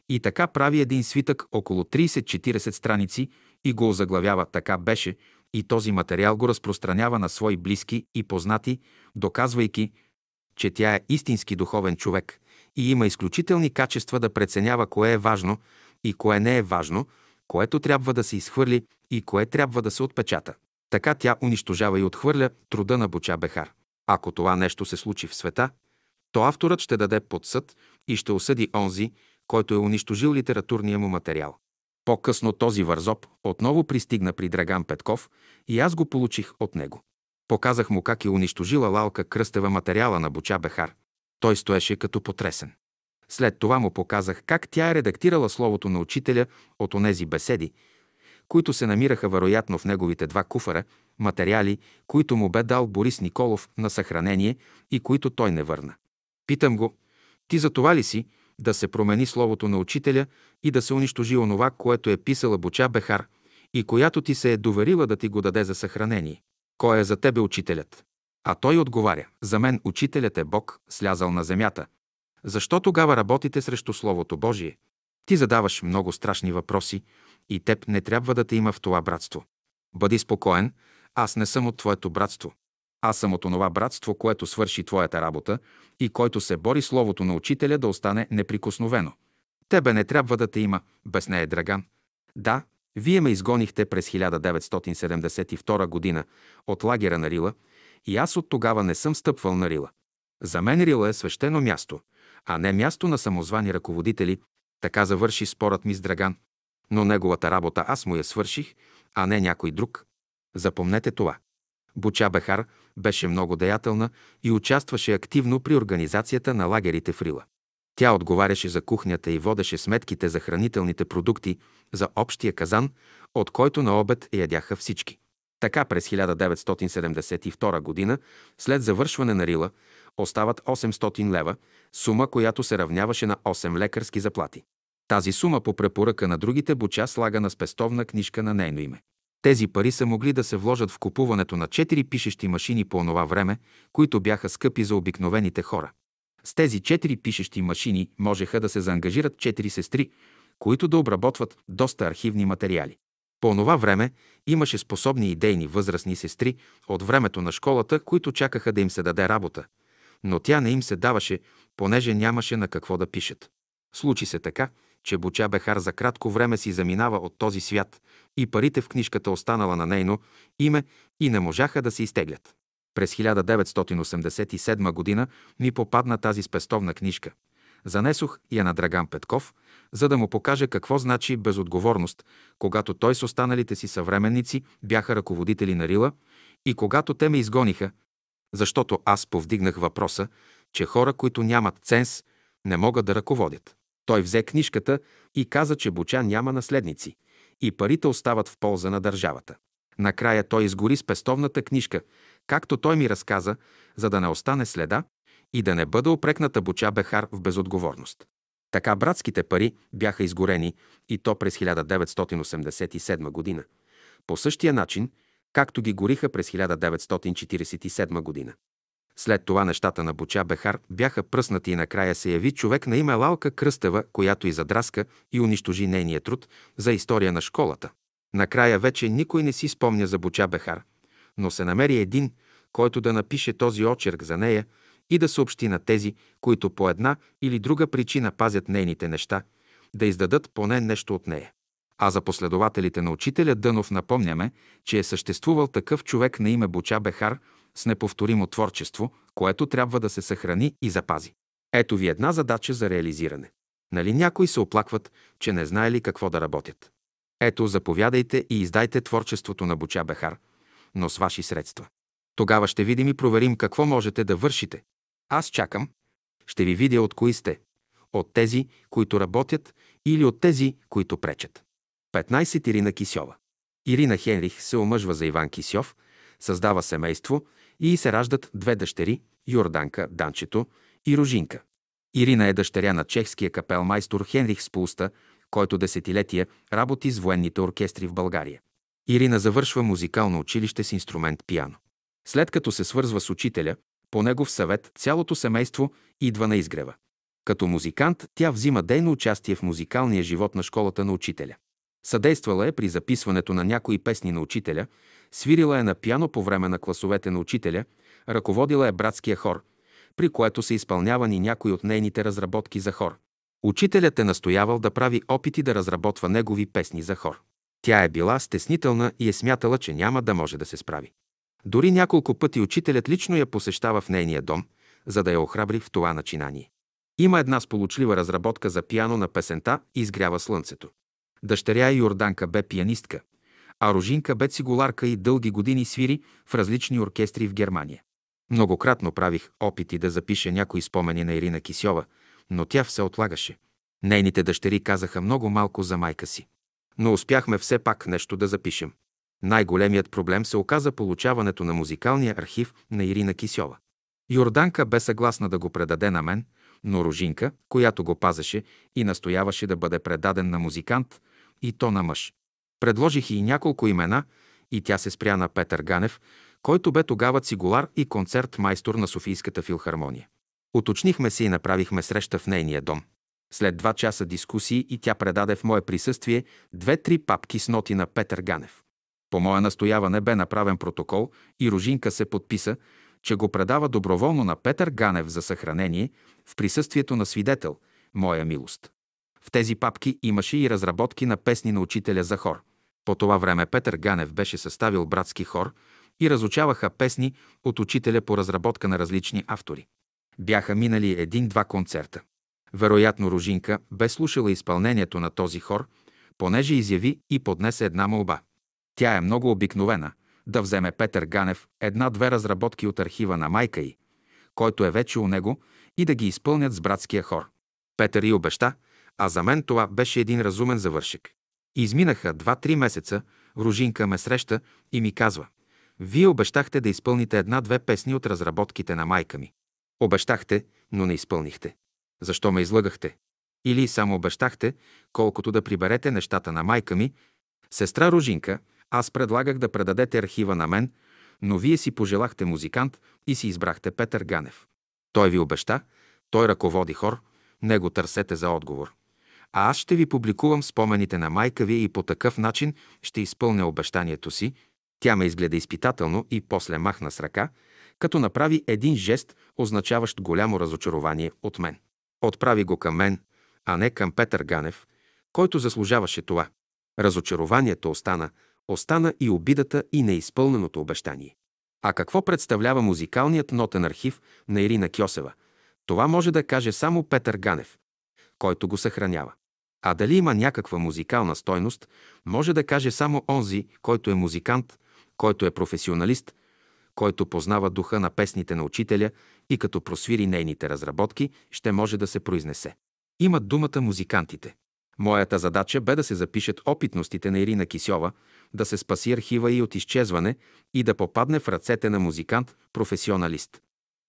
S1: и така прави един свитък около 30-40 страници и го озаглавява «Така беше» и този материал го разпространява на свои близки и познати, доказвайки, че тя е истински духовен човек и има изключителни качества да преценява кое е важно и кое не е важно, което трябва да се изхвърли и кое трябва да се отпечата. Така тя унищожава и отхвърля труда на Буча Бехар. Ако това нещо се случи в света, то авторът ще даде под съд и ще осъди онзи, който е унищожил литературния му материал. По-късно този вързоп отново пристигна при Драган Петков и аз го получих от него. Показах му как е унищожила Лалка Кръстева материала на Буча Бехар. Той стоеше като потресен. След това му показах как тя е редактирала словото на учителя от онези беседи, които се намираха вероятно в неговите два куфара, материали, които му бе дал Борис Николов на съхранение и които той не върна. Питам го, ти за това ли си, да се промени словото на учителя и да се унищожи онова, което е писала Буча Бехар и която ти се е доверила да ти го даде за съхранение? Кой е за тебе учителят? А той отговаря, за мен учителят е Бог, слязал на земята. Защо тогава работите срещу Словото Божие? Ти задаваш много страшни въпроси и теб не трябва да те има в това братство. Бъди спокоен, аз не съм от твоето братство. Аз съм от онова братство, което свърши твоята работа и който се бори словото на учителя да остане неприкосновено. Тебе не трябва да те има, без нея, Драган. Да, вие ме изгонихте през 1972 година от лагера на Рила и аз от тогава не съм стъпвал на Рила. За мен Рила е свещено място, а не място на самозвани ръководители. Така завърши спорът ми с Драган. Но неговата работа аз му я свърших, а не някой друг. Запомнете това. Буча Бехар беше много деятелна и участваше активно при организацията на лагерите в Рила. Тя отговаряше за кухнята и водеше сметките за хранителните продукти, за общия казан, от който на обед ядяха всички. Така през 1972 година, след завършване на Рила, остават 800 лева, сума, която се равняваше на 8 лекарски заплати. Тази сума по препоръка на другите буча слага на спестовна книжка на нейно име. Тези пари са могли да се вложат в купуването на четири пишещи машини по онова време, които бяха скъпи за обикновените хора. С тези четири пишещи машини можеха да се заангажират четири сестри, които да обработват доста архивни материали. По онова време имаше способни идейни възрастни сестри от времето на школата, които чакаха да им се даде работа, но тя не им се даваше, понеже нямаше на какво да пишат. Случи се така, че Буча Бехар за кратко време си заминава от този свят и парите в книжката останала на нейно име и не можаха да се изтеглят. През 1987 година ми попадна тази спестовна книжка. Занесох я на Драган Петков, за да му покажа какво значи безотговорност, когато той с останалите си съвременници бяха ръководители на Рила и когато те ме изгониха, защото аз повдигнах въпроса, че хора, които нямат ценз, не могат да ръководят. Той взе книжката и каза, че Буча няма наследници и парите остават в полза на държавата. Накрая той изгори спестовната книжка, както той ми разказа, за да не остане следа и да не бъде опрекната Буча Бехар в безотговорност. Така братските пари бяха изгорени и то през 1987 година. По същия начин, както ги гориха през 1947 година. След това нещата на Буча Бехар бяха пръснати и накрая се яви човек на име Лалка Кръстева, която и задраска и унищожи нейния труд за история на школата. Накрая вече никой не си спомня за Буча Бехар, но се намери един, който да напише този очерк за нея и да съобщи на тези, които по една или друга причина пазят нейните неща, да издадат поне нещо от нея. А за последователите на учителя Дънов напомняме, че е съществувал такъв човек на име Буча Бехар с неповторимо творчество, което трябва да се съхрани и запази. Ето ви една задача за реализиране. Нали някои се оплакват, че не знаели какво да работят? Ето, заповядайте и издайте творчеството на Буча Бехар, но с ваши средства. Тогава ще видим и проверим какво можете да вършите. Аз чакам. Ще ви видя от кои сте. От тези, които работят или от тези, които пречат. 15. Ирина Кисьова. Ирина Хенрих се омъжва за Иван Кисьов, създава семейство и се раждат две дъщери – Йорданка, Данчето и Рожинка. Ирина е дъщеря на чехския капелмайстор Хенрих Спулста, който десетилетия работи с военните оркестри в България. Ирина завършва музикално училище с инструмент пиано. След като се свързва с учителя, по негов съвет цялото семейство идва на изгрева. Като музикант тя взима дейно участие в музикалния живот на школата на учителя. Съдействала е при записването на някои песни на учителя, свирила е на пяно по време на класовете на учителя, ръководила е братския хор, при което са изпълнявани някои от нейните разработки за хор. Учителят е настоявал да прави опити да разработва негови песни за хор. Тя е била стеснителна и е смятала, че няма да може да се справи. Дори няколко пъти учителят лично я посещава в нейния дом, за да я охрабри в това начинание. Има една сполучлива разработка за пиано на песента «Изгрява слънцето». Дъщеря Йорданка бе пианистка, а Рожинка бе цигуларка и дълги години свири в различни оркестри в Германия. Многократно правих опити да запиша някои спомени на Ирина Кисьова, но тя все отлагаше. Нейните дъщери казаха много малко за майка си. Но успяхме все пак нещо да запишем. Най-големият проблем се оказа получаването на музикалния архив на Ирина Кисьова. Йорданка бе съгласна да го предаде на мен, но Рожинка, която го пазеше и настояваше да бъде предаден на музикант, и то на мъж. Предложих и няколко имена и тя се спря на Петър Ганев, който бе тогава цигулар и концерт майстор на Софийската филхармония. Уточнихме се и направихме среща в нейния дом. След два часа дискусии и тя предаде в мое присъствие две-три папки с ноти на Петър Ганев. По мое настояване бе направен протокол и Рожинка се подписа, че го предава доброволно на Петър Ганев за съхранение в присъствието на свидетел, моя милост. В тези папки имаше и разработки на песни на учителя за хор. По това време Петър Ганев беше съставил братски хор и разучаваха песни от учителя по разработка на различни автори. Бяха минали един-два концерта. Вероятно Рожинка бе слушала изпълнението на този хор, понеже изяви и поднесе една молба. Тя е много обикновена да вземе Петър Ганев една-две разработки от архива на майка й, който е вече у него, и да ги изпълнят с братския хор. Петър и обеща, а за мен това беше един разумен завършек. Изминаха два-три месеца, Ружинка ме среща и ми казва «Вие обещахте да изпълните една-две песни от разработките на майка ми. Обещахте, но не изпълнихте. Защо ме излъгахте? Или само обещахте, колкото да приберете нещата на майка ми. Сестра Ружинка, аз предлагах да предадете архива на мен, но вие си пожелахте музикант и си избрахте Петър Ганев. Той ви обеща, той ръководи хор, него търсете за отговор. А аз ще ви публикувам спомените на майка ви и по такъв начин ще изпълня обещанието си. Тя ме изгледа изпитателно и после махна с ръка, като направи един жест, означаващ голямо разочарование от мен. Отправи го към мен, а не към Петър Ганев, който заслужаваше това. Разочарованието остана, остана и обидата и неизпълненото обещание. А какво представлява музикалният нотен архив на Ирина Кьосева? Това може да каже само Петър Ганев, който го съхранява. А дали има някаква музикална стойност, може да каже само онзи, който е музикант, който е професионалист, който познава духа на песните на учителя и като просвири нейните разработки, ще може да се произнесе. Имат думата музикантите. Моята задача бе да се запишат опитностите на Ирина Кисьова, да се спаси архива и от изчезване и да попадне в ръцете на музикант, професионалист.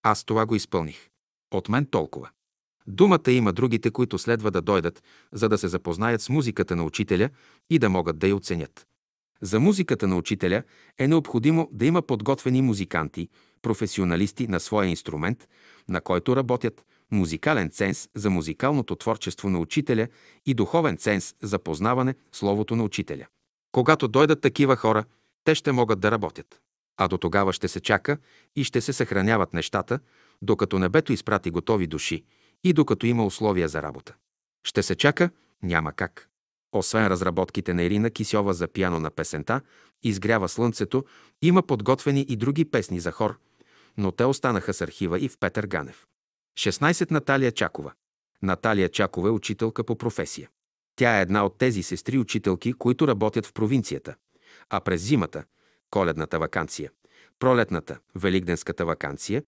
S1: Аз това го изпълних. От мен толкова. Думата има другите, които следва да дойдат, за да се запознаят с музиката на учителя и да могат да я оценят. За музиката на учителя е необходимо да има подготвени музиканти, професионалисти на своя инструмент, на който работят, музикален ценз за музикалното творчество на учителя и духовен ценз за познаване словото на учителя. Когато дойдат такива хора, те ще могат да работят. А до тогава ще се чака и ще се съхраняват нещата, докато небето изпрати готови души и докато има условия за работа. Ще се чака, няма как. Освен разработките на Ирина Кисьова за пиано на песента «Изгрява слънцето», има подготвени и други песни за хор, но те останаха с архива и в Петър Ганев. 16. Наталия Чакова. Наталия Чакова е учителка по професия. Тя е една от тези сестри-учителки, които работят в провинцията. А през зимата, коледната вакансия, пролетната, великденската вакансия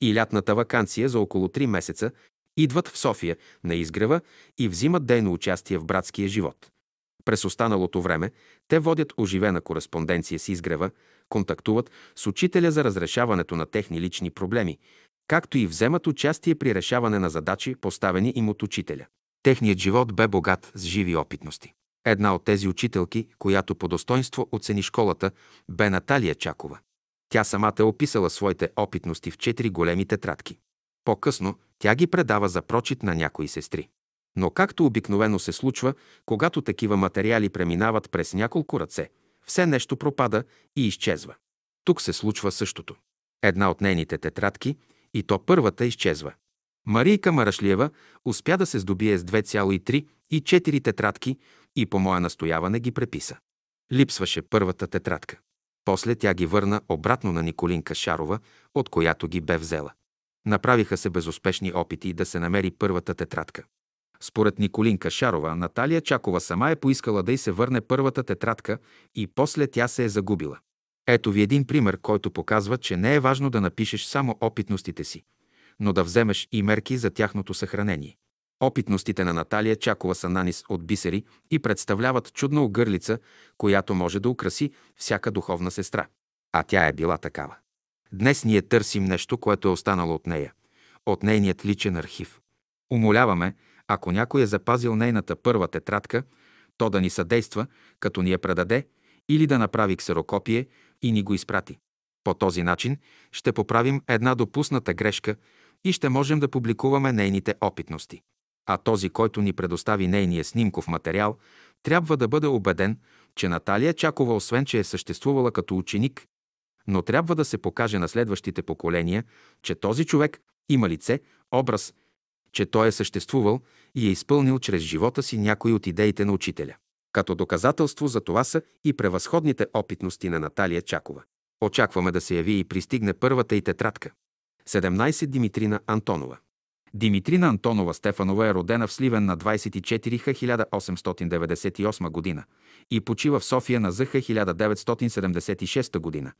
S1: и лятната вакансия за около 3 месеца идват в София на изгрева и взимат дейно участие в братския живот. През останалото време те водят оживена кореспонденция с изгрева, контактуват с учителя за разрешаването на техни лични проблеми, както и вземат участие при решаване на задачи, поставени им от учителя. Техният живот бе богат с живи опитности. Една от тези учителки, която по достоинство оцени школата, бе Наталия Чакова. Тя самата е описала своите опитности в четири големи тетрадки. По-късно тя ги предава за прочит на някои сестри. Но както обикновено се случва, когато такива материали преминават през няколко ръце, все нещо пропада и изчезва. Тук се случва същото. Една от нейните тетрадки, и то първата изчезва. Марийка Марашлиева успя да се здобие с 2,3 и 4 тетрадки и по моя настояване ги преписа. Липсваше първата тетрадка. После тя ги върна обратно на Николинка Шарова, от която ги бе взела. Направиха се безуспешни опити да се намери първата тетрадка. Според Николинка Шарова, Наталия Чакова сама е поискала да й се върне първата тетрадка и после тя се е загубила. Ето ви един пример, който показва, че не е важно да напишеш само опитностите си, но да вземеш и мерки за тяхното съхранение. Опитностите на Наталия Чакова са нанис от бисери и представляват чудна огърлица, която може да украси всяка духовна сестра. А тя е била такава. Днес ние търсим нещо, което е останало от нея, от нейният личен архив. Умоляваме, ако някой е запазил нейната първа тетрадка, то да ни съдейства, като ни я предаде, или да направи ксерокопие и ни го изпрати. По този начин ще поправим една допусната грешка и ще можем да публикуваме нейните опитности. А този, който ни предостави нейния снимков материал, трябва да бъде убеден, че Наталия Чакова, освен че е съществувала като ученик, но трябва да се покаже на следващите поколения, че този човек има лице, образ, че той е съществувал и е изпълнил чрез живота си някои от идеите на учителя. Като доказателство за това са и превъзходните опитности на Наталия Чакова. Очакваме да се яви и пристигне първата и тетрадка. 17. Димитрина Антонова. Димитрина Антонова Стефанова е родена в Сливен на 24 1898 година и почива в София на ЗХ 1976 година.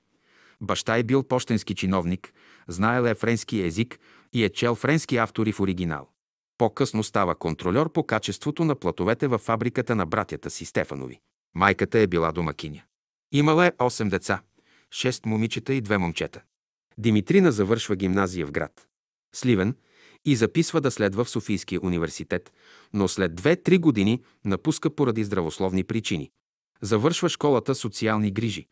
S1: Баща е бил почтенски чиновник, знаел е френски език и е чел френски автори в оригинал. По-късно става контролер по качеството на платовете във фабриката на братята си Стефанови. Майката е била домакиня. Имала е 8 деца, 6 момичета и 2 момчета. Димитрина завършва гимназия в град. Сливен и записва да следва в Софийския университет, но след две-три години напуска поради здравословни причини. Завършва школата социални грижи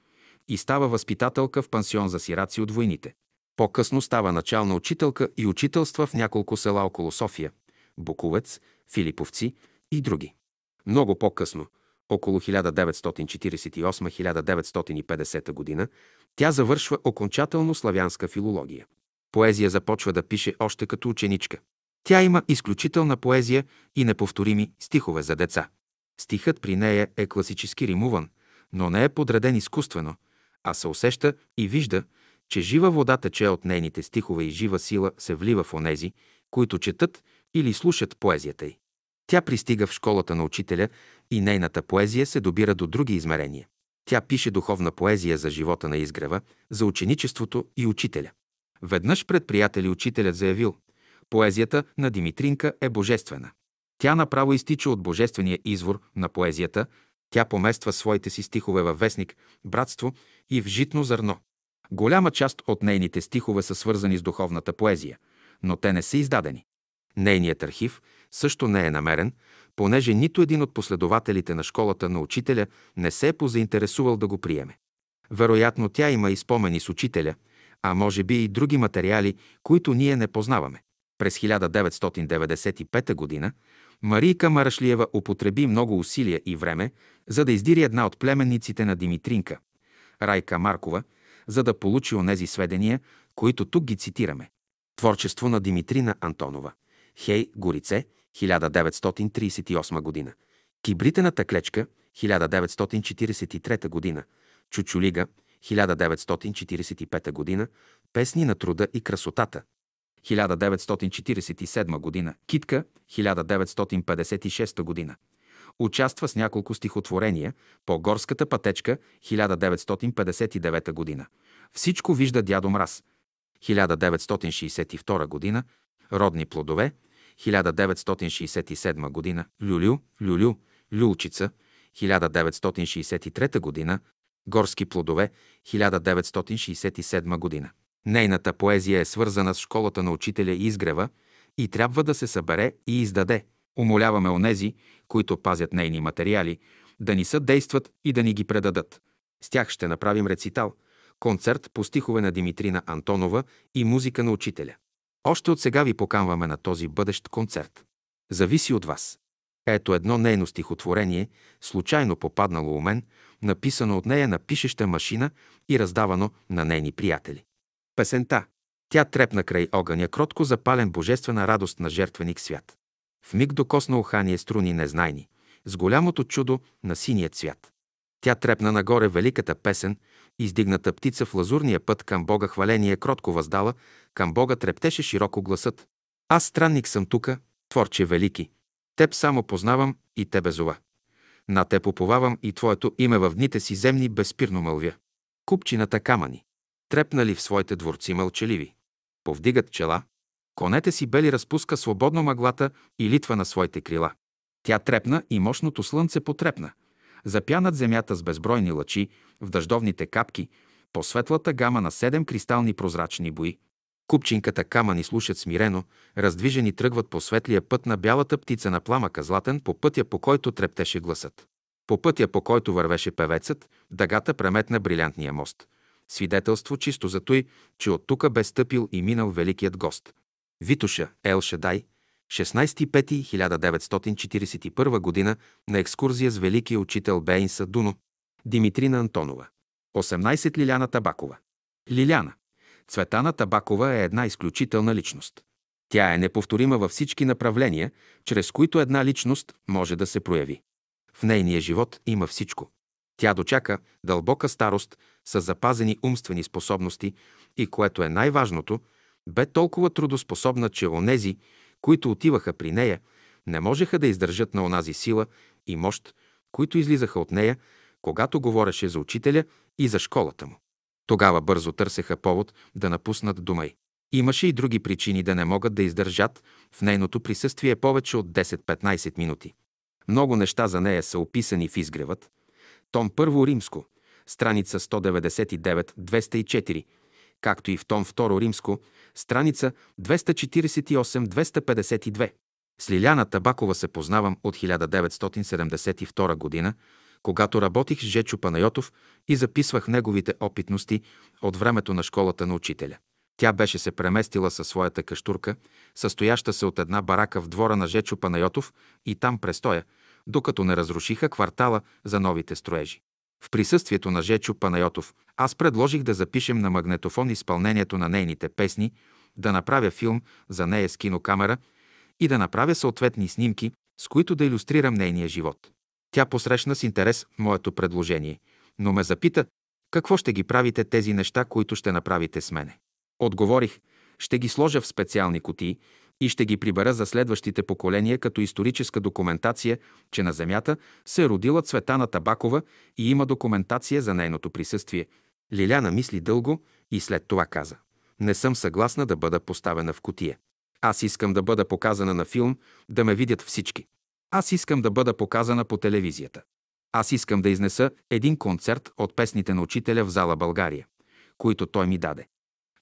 S1: и става възпитателка в пансион за сираци от войните. По-късно става начална учителка и учителства в няколко села около София – Буковец, Филиповци и други. Много по-късно, около 1948-1950 година, тя завършва окончателно славянска филология. Поезия започва да пише още като ученичка. Тя има изключителна поезия и неповторими стихове за деца. Стихът при нея е класически римуван, но не е подреден изкуствено, а се усеща и вижда, че жива вода тече от нейните стихове и жива сила се влива в онези, които четат или слушат поезията й. Тя пристига в школата на учителя и нейната поезия се добира до други измерения. Тя пише духовна поезия за живота на изгрева, за ученичеството и учителя. Веднъж пред приятели учителят заявил «Поезията на Димитринка е божествена». Тя направо изтича от божествения извор на поезията, тя помества своите си стихове във вестник «Братство» и в «Житно зърно». Голяма част от нейните стихове са свързани с духовната поезия, но те не са издадени. Нейният архив също не е намерен, понеже нито един от последователите на школата на учителя не се е позаинтересувал да го приеме. Вероятно тя има и спомени с учителя, а може би и други материали, които ние не познаваме. През 1995 г. Марийка Марашлиева употреби много усилия и време, за да издири една от племенниците на Димитринка, Райка Маркова, за да получи онези сведения, които тук ги цитираме. Творчество на Димитрина Антонова. Хей, Горице, 1938 година. Кибритената клечка, 1943 година. Чучулига, 1945 година. Песни на труда и красотата, 1947 година. Китка, 1956 година. Участва с няколко стихотворения по Горската пътечка, 1959 година. Всичко вижда дядо Мраз, 1962 година. Родни плодове, 1967 година. Люлю, Люлю, Люлчица, 1963 година. Горски плодове, 1967 година. Нейната поезия е свързана с школата на учителя Изгрева и трябва да се събере и издаде. Умоляваме онези, които пазят нейни материали, да ни съдействат и да ни ги предадат. С тях ще направим рецитал, концерт по стихове на Димитрина Антонова и музика на учителя. Още от сега ви поканваме на този бъдещ концерт. Зависи от вас. Ето едно нейно стихотворение, случайно попаднало у мен, написано от нея на пишеща машина и раздавано на нейни приятели. Песента. Тя трепна край огъня, кротко запален божествена радост на жертвеник свят. В миг докосна ухание струни незнайни, с голямото чудо на синия цвят. Тя трепна нагоре великата песен, издигната птица в лазурния път към Бога хваление кротко въздала, към Бога трептеше широко гласът. Аз странник съм тука, Творче велики. Теб само познавам и Тебе зова. На Те поповавам и Твоето име в дните си земни безспирно мълвя. Купчината камъни трепнали в своите дворци мълчаливи. Повдигат чела, конете си бели разпуска свободно мъглата и литва на своите крила. Тя трепна и мощното слънце потрепна. Запя над земята с безбройни лъчи, в дъждовните капки, по светлата гама на седем кристални прозрачни бои. Купчинката камъни слушат смирено, раздвижени тръгват по светлия път на бялата птица на пламъка златен по пътя, по който трептеше гласът. По пътя, по който вървеше певецът, дъгата преметна брилянтния мост – свидетелство чисто за той, че от тука бе стъпил и минал великият гост. Витуша Ел Шадай, 16.5.1941 година на екскурзия с великия учител Бейнса Дуно, Димитрина Антонова. 18 Лиляна Табакова. Лиляна. Цветана Табакова е една изключителна личност. Тя е неповторима във всички направления, чрез които една личност може да се прояви. В нейния живот има всичко. Тя дочака дълбока старост с запазени умствени способности и, което е най-важното, бе толкова трудоспособна, че онези, които отиваха при нея, не можеха да издържат на онази сила и мощ, които излизаха от нея, когато говореше за учителя и за школата му. Тогава бързо търсеха повод да напуснат дома й. Имаше и други причини да не могат да издържат в нейното присъствие повече от 10-15 минути. Много неща за нея са описани в изгревът, том Първо Римско, страница 199-204, както и в том 2 римско, страница 248-252. С Лиляна Табакова се познавам от 1972 година, когато работих с Жечо Панайотов и записвах неговите опитности от времето на школата на учителя. Тя беше се преместила със своята каштурка, състояща се от една барака в двора на Жечо Панайотов и там престоя, докато не разрушиха квартала за новите строежи. В присъствието на Жечо Панайотов аз предложих да запишем на магнетофон изпълнението на нейните песни, да направя филм за нея с кинокамера и да направя съответни снимки, с които да иллюстрирам нейния живот. Тя посрещна с интерес моето предложение, но ме запита какво ще ги правите тези неща, които ще направите с мене. Отговорих, ще ги сложа в специални кутии и ще ги прибера за следващите поколения като историческа документация, че на Земята се е родила Цветана Табакова и има документация за нейното присъствие. Лиляна мисли дълго и след това каза. Не съм съгласна да бъда поставена в кутия. Аз искам да бъда показана на филм, да ме видят всички. Аз искам да бъда показана по телевизията. Аз искам да изнеса един концерт от песните на учителя в зала България, които той ми даде.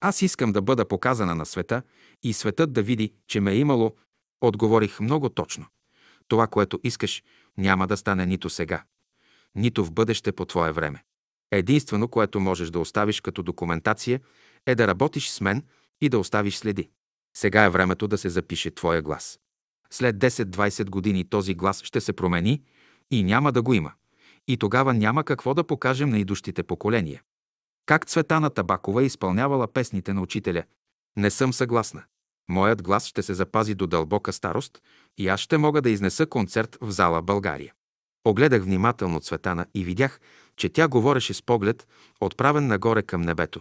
S1: Аз искам да бъда показана на света и светът да види, че ме е имало. Отговорих много точно. Това, което искаш, няма да стане нито сега, нито в бъдеще по твое време. Единствено, което можеш да оставиш като документация, е да работиш с мен и да оставиш следи. Сега е времето да се запише твоя глас. След 10-20 години този глас ще се промени и няма да го има. И тогава няма какво да покажем на идущите поколения. Как Цветана Табакова изпълнявала песните на учителя? Не съм съгласна. Моят глас ще се запази до дълбока старост и аз ще мога да изнеса концерт в зала България. Огледах внимателно Цветана и видях, че тя говореше с поглед, отправен нагоре към небето.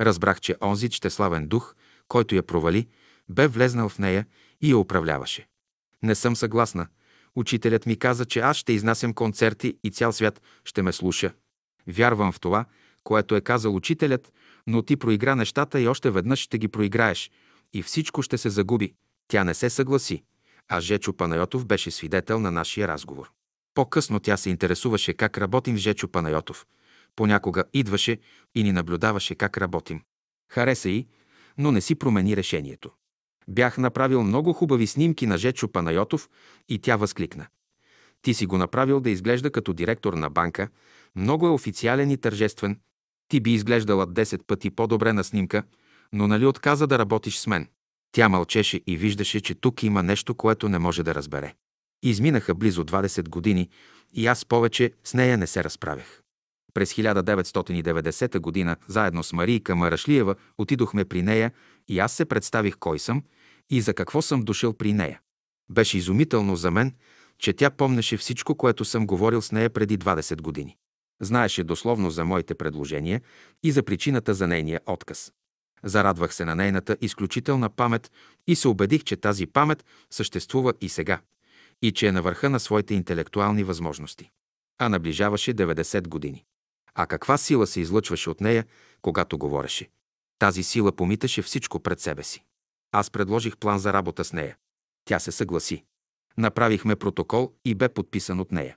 S1: Разбрах, че онзи щеславен дух, който я провали, бе влезнал в нея и я управляваше. Не съм съгласна. Учителят ми каза, че аз ще изнасям концерти и цял свят ще ме слуша. Вярвам в това, което е казал учителят, но ти проигра нещата и още веднъж ще ги проиграеш и всичко ще се загуби. Тя не се съгласи, а Жечо Панайотов беше свидетел на нашия разговор. По-късно тя се интересуваше как работим с Жечо Панайотов. Понякога идваше и ни наблюдаваше как работим. Хареса и, но не си промени решението. Бях направил много хубави снимки на Жечо Панайотов и тя възкликна. Ти си го направил да изглежда като директор на банка, много е официален и тържествен. Ти би изглеждала 10 пъти по-добре на снимка, но нали отказа да работиш с мен? Тя мълчеше и виждаше, че тук има нещо, което не може да разбере. Изминаха близо 20 години и аз повече с нея не се разправях. През 1990 година, заедно с Марийка Марашлиева, отидохме при нея и аз се представих кой съм и за какво съм дошъл при нея. Беше изумително за мен, че тя помнеше всичко, което съм говорил с нея преди 20 години. Знаеше дословно за моите предложения и за причината за нейния отказ. Зарадвах се на нейната изключителна памет и се убедих, че тази памет съществува и сега, и че е на върха на своите интелектуални възможности. А наближаваше 90 години. А каква сила се излъчваше от нея, когато говореше? Тази сила помиташе всичко пред себе си. Аз предложих план за работа с нея. Тя се съгласи. Направихме протокол и бе подписан от нея.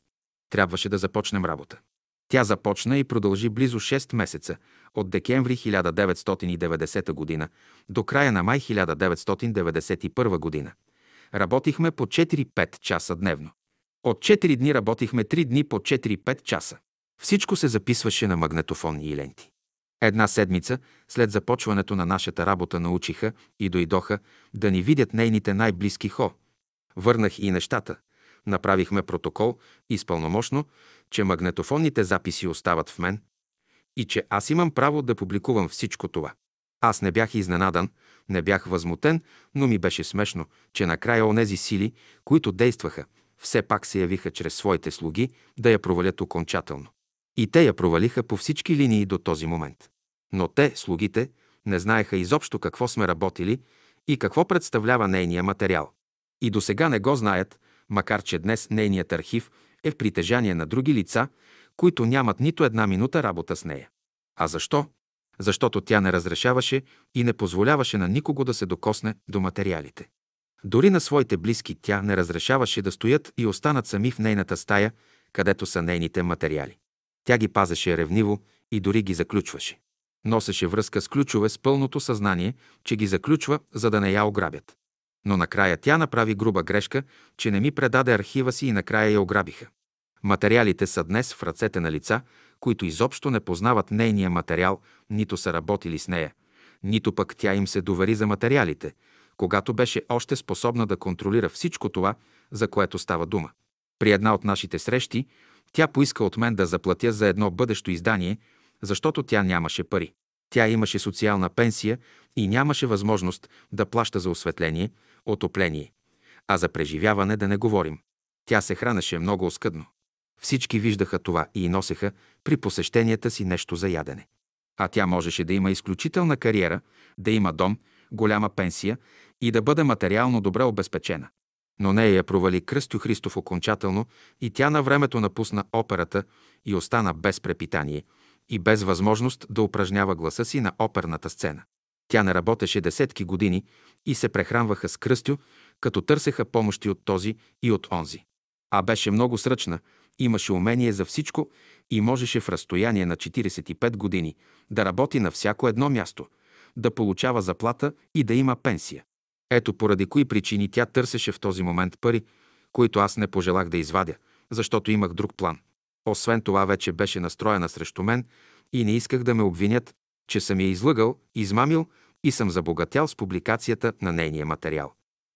S1: Трябваше да започнем работа. Тя започна и продължи близо 6 месеца, от декември 1990 г. до края на май 1991 г. Работихме по 4-5 часа дневно. От 4 дни работихме 3 дни по 4-5 часа. Всичко се записваше на магнетофонни ленти. Една седмица след започването на нашата работа научиха и дойдоха да ни видят нейните най-близки хо. Върнах и нещата. Направихме протокол изпълномощно, че магнетофонните записи остават в мен и че аз имам право да публикувам всичко това. Аз не бях изненадан, не бях възмутен, но ми беше смешно, че накрая онези сили, които действаха, все пак се явиха чрез своите слуги да я провалят окончателно. И те я провалиха по всички линии до този момент. Но те, слугите, не знаеха изобщо какво сме работили и какво представлява нейния материал. И до сега не го знаят, макар че днес нейният архив е в притежание на други лица, които нямат нито една минута работа с нея. А защо? Защото тя не разрешаваше и не позволяваше на никого да се докосне до материалите. Дори на своите близки тя не разрешаваше да стоят и останат сами в нейната стая, където са нейните материали. Тя ги пазеше ревниво и дори ги заключваше. Носеше връзка с ключове с пълното съзнание, че ги заключва, за да не я ограбят. Но накрая тя направи груба грешка, че не ми предаде архива си и накрая я ограбиха. Материалите са днес в ръцете на лица, които изобщо не познават нейния материал, нито са работили с нея, нито пък тя им се довери за материалите, когато беше още способна да контролира всичко това, за което става дума. При една от нашите срещи тя поиска от мен да заплатя за едно бъдещо издание, защото тя нямаше пари. Тя имаше социална пенсия и нямаше възможност да плаща за осветление, отопление. А за преживяване да не говорим. Тя се хранеше много оскъдно. Всички виждаха това и носеха при посещенията си нещо за ядене. А тя можеше да има изключителна кариера, да има дом, голяма пенсия и да бъде материално добре обезпечена. Но нея я провали Кръстю Христов окончателно и тя на времето напусна операта и остана без препитание и без възможност да упражнява гласа си на оперната сцена. Тя не работеше десетки години и се прехранваха с Кръстю, като търсеха помощи от този и от онзи. А беше много сръчна, имаше умение за всичко и можеше в разстояние на 45 години да работи на всяко едно място, да получава заплата и да има пенсия. Ето поради кои причини тя търсеше в този момент пари, които аз не пожелах да извадя, защото имах друг план. Освен това вече беше настроена срещу мен и не исках да ме обвинят, че съм я излъгал, измамил и съм забогатял с публикацията на нейния материал.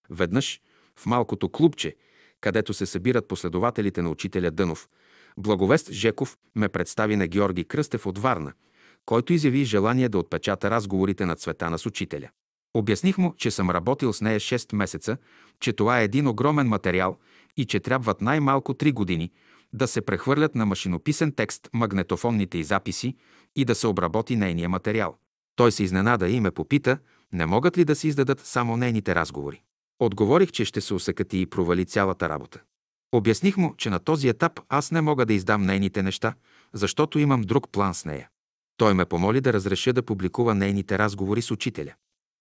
S1: Веднъж в малкото клубче, където се събират последователите на учителя Дънов, Благовест Жеков ме представи на Георги Кръстев от Варна, който изяви желание да отпечата разговорите на цвета с учителя. Обясних му, че съм работил с нея 6 месеца, че това е един огромен материал и че трябват най-малко 3 години да се прехвърлят на машинописен текст магнетофонните и записи и да се обработи нейния материал. Той се изненада и ме попита, не могат ли да се издадат само нейните разговори. Отговорих, че ще се усъкати и провали цялата работа. Обясних му, че на този етап аз не мога да издам нейните неща, защото имам друг план с нея. Той ме помоли да разреша да публикува нейните разговори с учителя.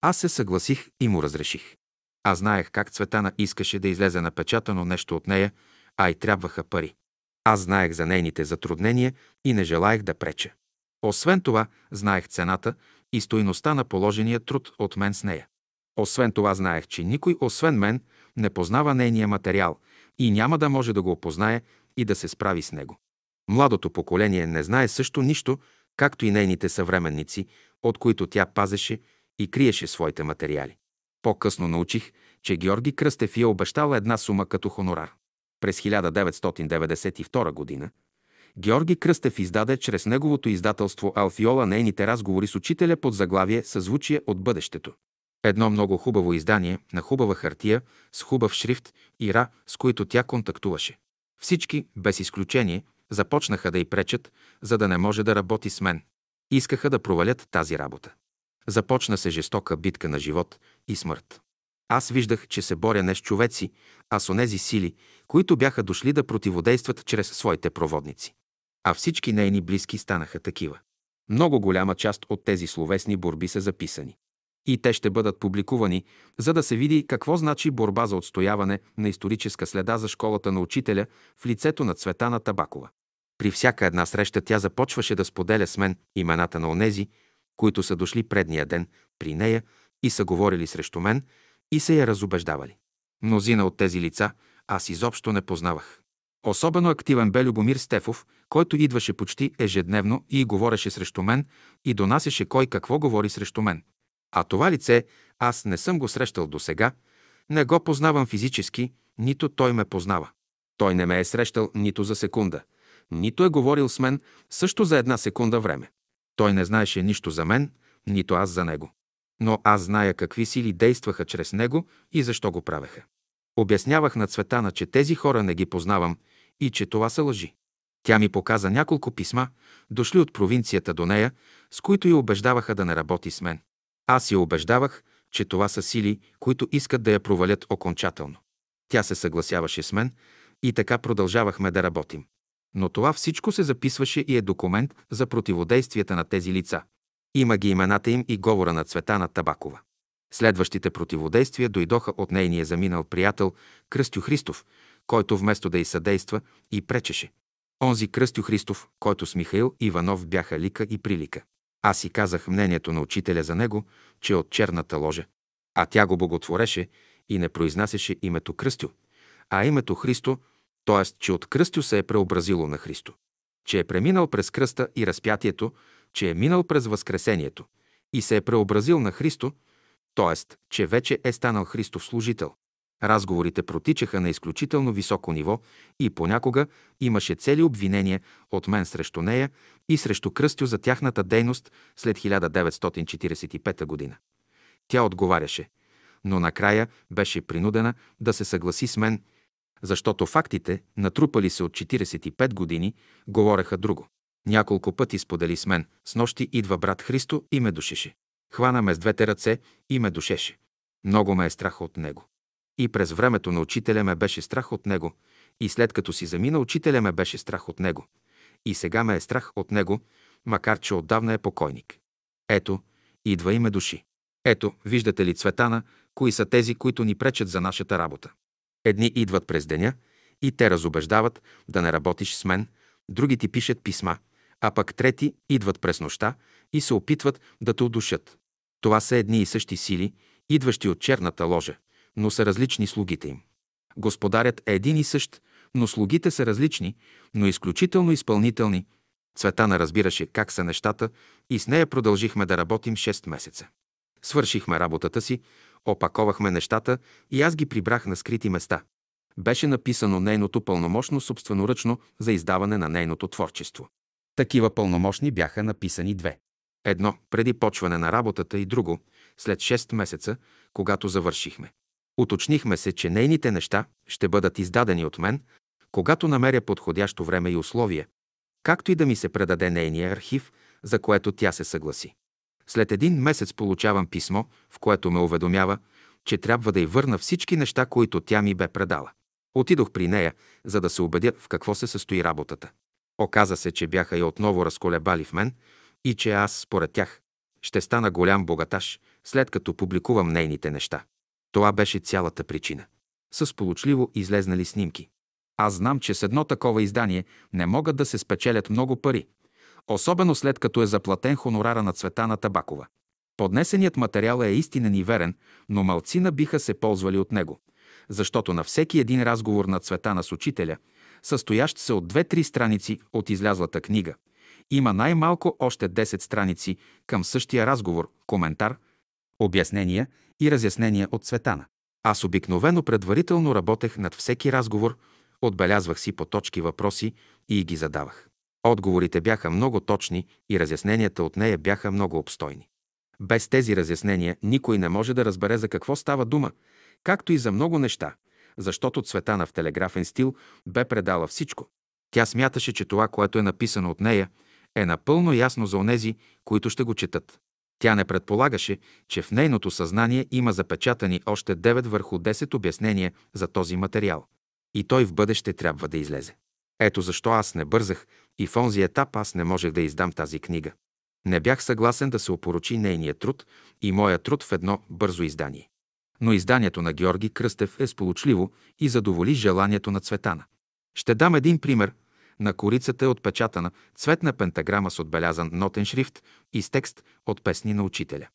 S1: Аз се съгласих и му разреших. Аз знаех как Цветана искаше да излезе напечатано нещо от нея, а и трябваха пари. Аз знаех за нейните затруднения и не желаях да преча. Освен това, знаех цената и стойността на положения труд от мен с нея. Освен това, знаех, че никой, освен мен, не познава нейния материал и няма да може да го опознае и да се справи с него. Младото поколение не знае също нищо, както и нейните съвременници, от които тя пазеше и криеше своите материали. По-късно научих, че Георги Кръстев е обещал една сума като хонорар. През 1992 година Георги Кръстев издаде чрез неговото издателство Алфиола нейните разговори с учителя под заглавие Съзвучие от бъдещето. Едно много хубаво издание, на хубава хартия, с хубав шрифт и ра, с които тя контактуваше. Всички, без изключение, започнаха да й пречат, за да не може да работи с мен. Искаха да провалят тази работа. Започна се жестока битка на живот и смърт. Аз виждах, че се боря не с човеци, а с онези сили, които бяха дошли да противодействат чрез своите проводници. А всички нейни близки станаха такива. Много голяма част от тези словесни борби са записани. И те ще бъдат публикувани, за да се види какво значи борба за отстояване на историческа следа за школата на учителя в лицето на Цветана Табакова. При всяка една среща тя започваше да споделя с мен имената на онези, които са дошли предния ден при нея и са говорили срещу мен и се я разобеждавали. Мнозина от тези лица аз изобщо не познавах. Особено активен бе Любомир Стефов, който идваше почти ежедневно и говореше срещу мен и донасяше кой какво говори срещу мен. А това лице аз не съм го срещал до сега, не го познавам физически, нито той ме познава. Той не ме е срещал нито за секунда, нито е говорил с мен също за една секунда време. Той не знаеше нищо за мен, нито аз за него. Но аз зная какви сили действаха чрез него и защо го правеха. Обяснявах на Цветана, че тези хора не ги познавам и че това са лъжи. Тя ми показа няколко писма, дошли от провинцията до нея, с които я убеждаваха да не работи с мен. Аз я убеждавах, че това са сили, които искат да я провалят окончателно. Тя се съгласяваше с мен и така продължавахме да работим. Но това всичко се записваше и е документ за противодействията на тези лица. Има ги имената им и говора на Цветана Табакова. Следващите противодействия дойдоха от нейния заминал приятел Кръстю Христов, който вместо да й съдейства и пречеше. Онзи Кръстю Христов, който с Михаил Иванов бяха лика и прилика. Аз си казах мнението на учителя за него, че е от черната ложа. А тя го боготвореше и не произнасяше името Кръстю, а името Христо, т.е. че от Кръстю се е преобразило на Христо. Че е преминал през кръста и разпятието, че е минал през възкресението и се е преобразил на Христо, т.е. че вече е станал Христов служител. Разговорите протичаха на изключително високо ниво и понякога имаше цели обвинения от мен срещу нея и срещу Кръстю за тяхната дейност след 1945 година. Тя отговаряше, но накрая беше принудена да се съгласи с мен, защото фактите, натрупали се от 45 години, говореха друго. Няколко пъти сподели с мен, с нощи идва брат Христо и ме душеше. Хвана ме с двете ръце и ме душеше. Много ме е страх от него. И през времето на учителя ме беше страх от него, и след като си замина учителя ме беше страх от него. И сега ме е страх от него, макар че отдавна е покойник. Ето, идва и ме души. Ето, виждате ли Цветана, кои са тези, които ни пречат за нашата работа. Едни идват през деня и те разобеждават да не работиш с мен, други ти пишат писма, а пък трети идват през нощта и се опитват да те удушат. Това са едни и същи сили, идващи от черната ложа, но са различни слугите им. Господарят е един и същ, но слугите са различни, но изключително изпълнителни. Цветана разбираше как са нещата и с нея продължихме да работим 6 месеца. Свършихме работата си, опаковахме нещата и аз ги прибрах на скрити места. Беше написано нейното пълномощно собственоръчно за издаване на нейното творчество. Такива пълномощни бяха написани две. Едно преди почване на работата и друго след 6 месеца, когато завършихме. Уточнихме се, че нейните неща ще бъдат издадени от мен, когато намеря подходящо време и условия, както и да ми се предаде нейния архив, за което тя се съгласи. След един месец получавам писмо, в което ме уведомява, че трябва да й върна всички неща, които тя ми бе предала. Отидох при нея, за да се убедя в какво се състои работата. Оказа се, че бяха и отново разколебали в мен и че аз, според тях, ще стана голям богаташ, след като публикувам нейните неща. Това беше цялата причина. С получливо излезнали снимки. Аз знам, че с едно такова издание не могат да се спечелят много пари, особено след като е заплатен хонорара на Цветана Табакова. Поднесеният материал е истинен и верен, но малцина биха се ползвали от него, защото на всеки един разговор на Цветана с учителя, състоящ се от две-три страници от излязлата книга, има най-малко още 10 страници към същия разговор, коментар, обяснения и разяснения от Цветана. Аз обикновено предварително работех над всеки разговор, отбелязвах си по точки въпроси и ги задавах. Отговорите бяха много точни и разясненията от нея бяха много обстойни. Без тези разяснения никой не може да разбере за какво става дума, както и за много неща, защото Цветана в телеграфен стил бе предала всичко. Тя смяташе, че това, което е написано от нея, е напълно ясно за онези, които ще го четат. Тя не предполагаше, че в нейното съзнание има запечатани още 9 върху 10 обяснения за този материал. И той в бъдеще трябва да излезе. Ето защо аз не бързах и в онзи етап аз не можех да издам тази книга. Не бях съгласен да се опорочи нейният труд и моя труд в едно бързо издание. Но изданието на Георги Кръстев е сполучливо и задоволи желанието на Цветана. Ще дам един пример – на корицата е отпечатана цветна пентаграма с отбелязан нотен шрифт и с текст от песни на учителя.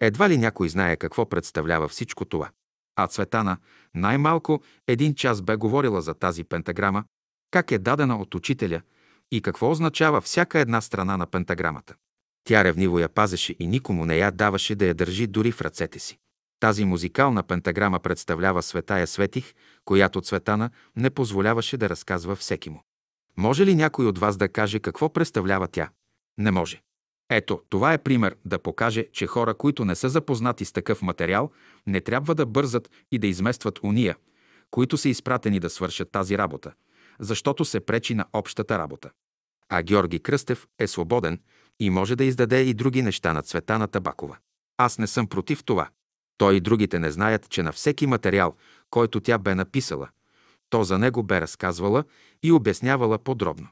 S1: Едва ли някой знае какво представлява всичко това. А Цветана най-малко един час бе говорила за тази пентаграма, как е дадена от учителя и какво означава всяка една страна на пентаграмата. Тя ревниво я пазеше и никому не я даваше да я държи дори в ръцете си. Тази музикална пентаграма представлява Светая Светих, която Цветана не позволяваше да разказва всеки му. Може ли някой от вас да каже какво представлява тя? Не може. Ето, това е пример да покаже, че хора, които не са запознати с такъв материал, не трябва да бързат и да изместват уния, които са изпратени да свършат тази работа, защото се пречи на общата работа. А Георги Кръстев е свободен и може да издаде и други неща на цвета на Табакова. Аз не съм против това. Той и другите не знаят, че на всеки материал, който тя бе написала – то за него бе разказвала и обяснявала подробно.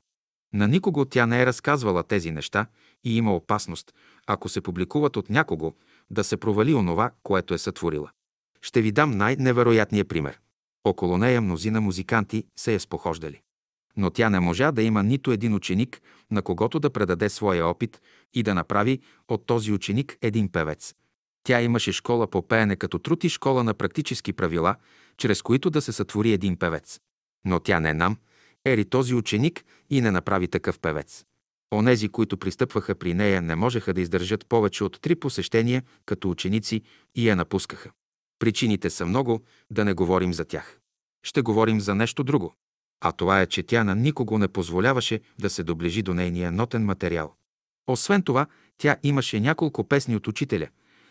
S1: На никого тя не е разказвала тези неща и има опасност, ако се публикуват от някого, да се провали онова, което е сътворила. Ще ви дам най-невероятния пример. Около нея мнозина музиканти се е спохождали. Но тя не можа да има нито един ученик, на когото да предаде своя опит и да направи от този ученик един певец. Тя имаше школа по пеене като труд и школа на практически правила, чрез които да се сътвори един певец. Но тя не нам, ери този ученик и не направи такъв певец. Онези, които пристъпваха при нея, не можеха да издържат повече от три посещения като ученици и я напускаха. Причините са много, да не говорим за тях. Ще говорим за нещо друго. А това е, че тя на никого не позволяваше да се доближи до нейния нотен материал. Освен това, тя имаше няколко песни от учителя,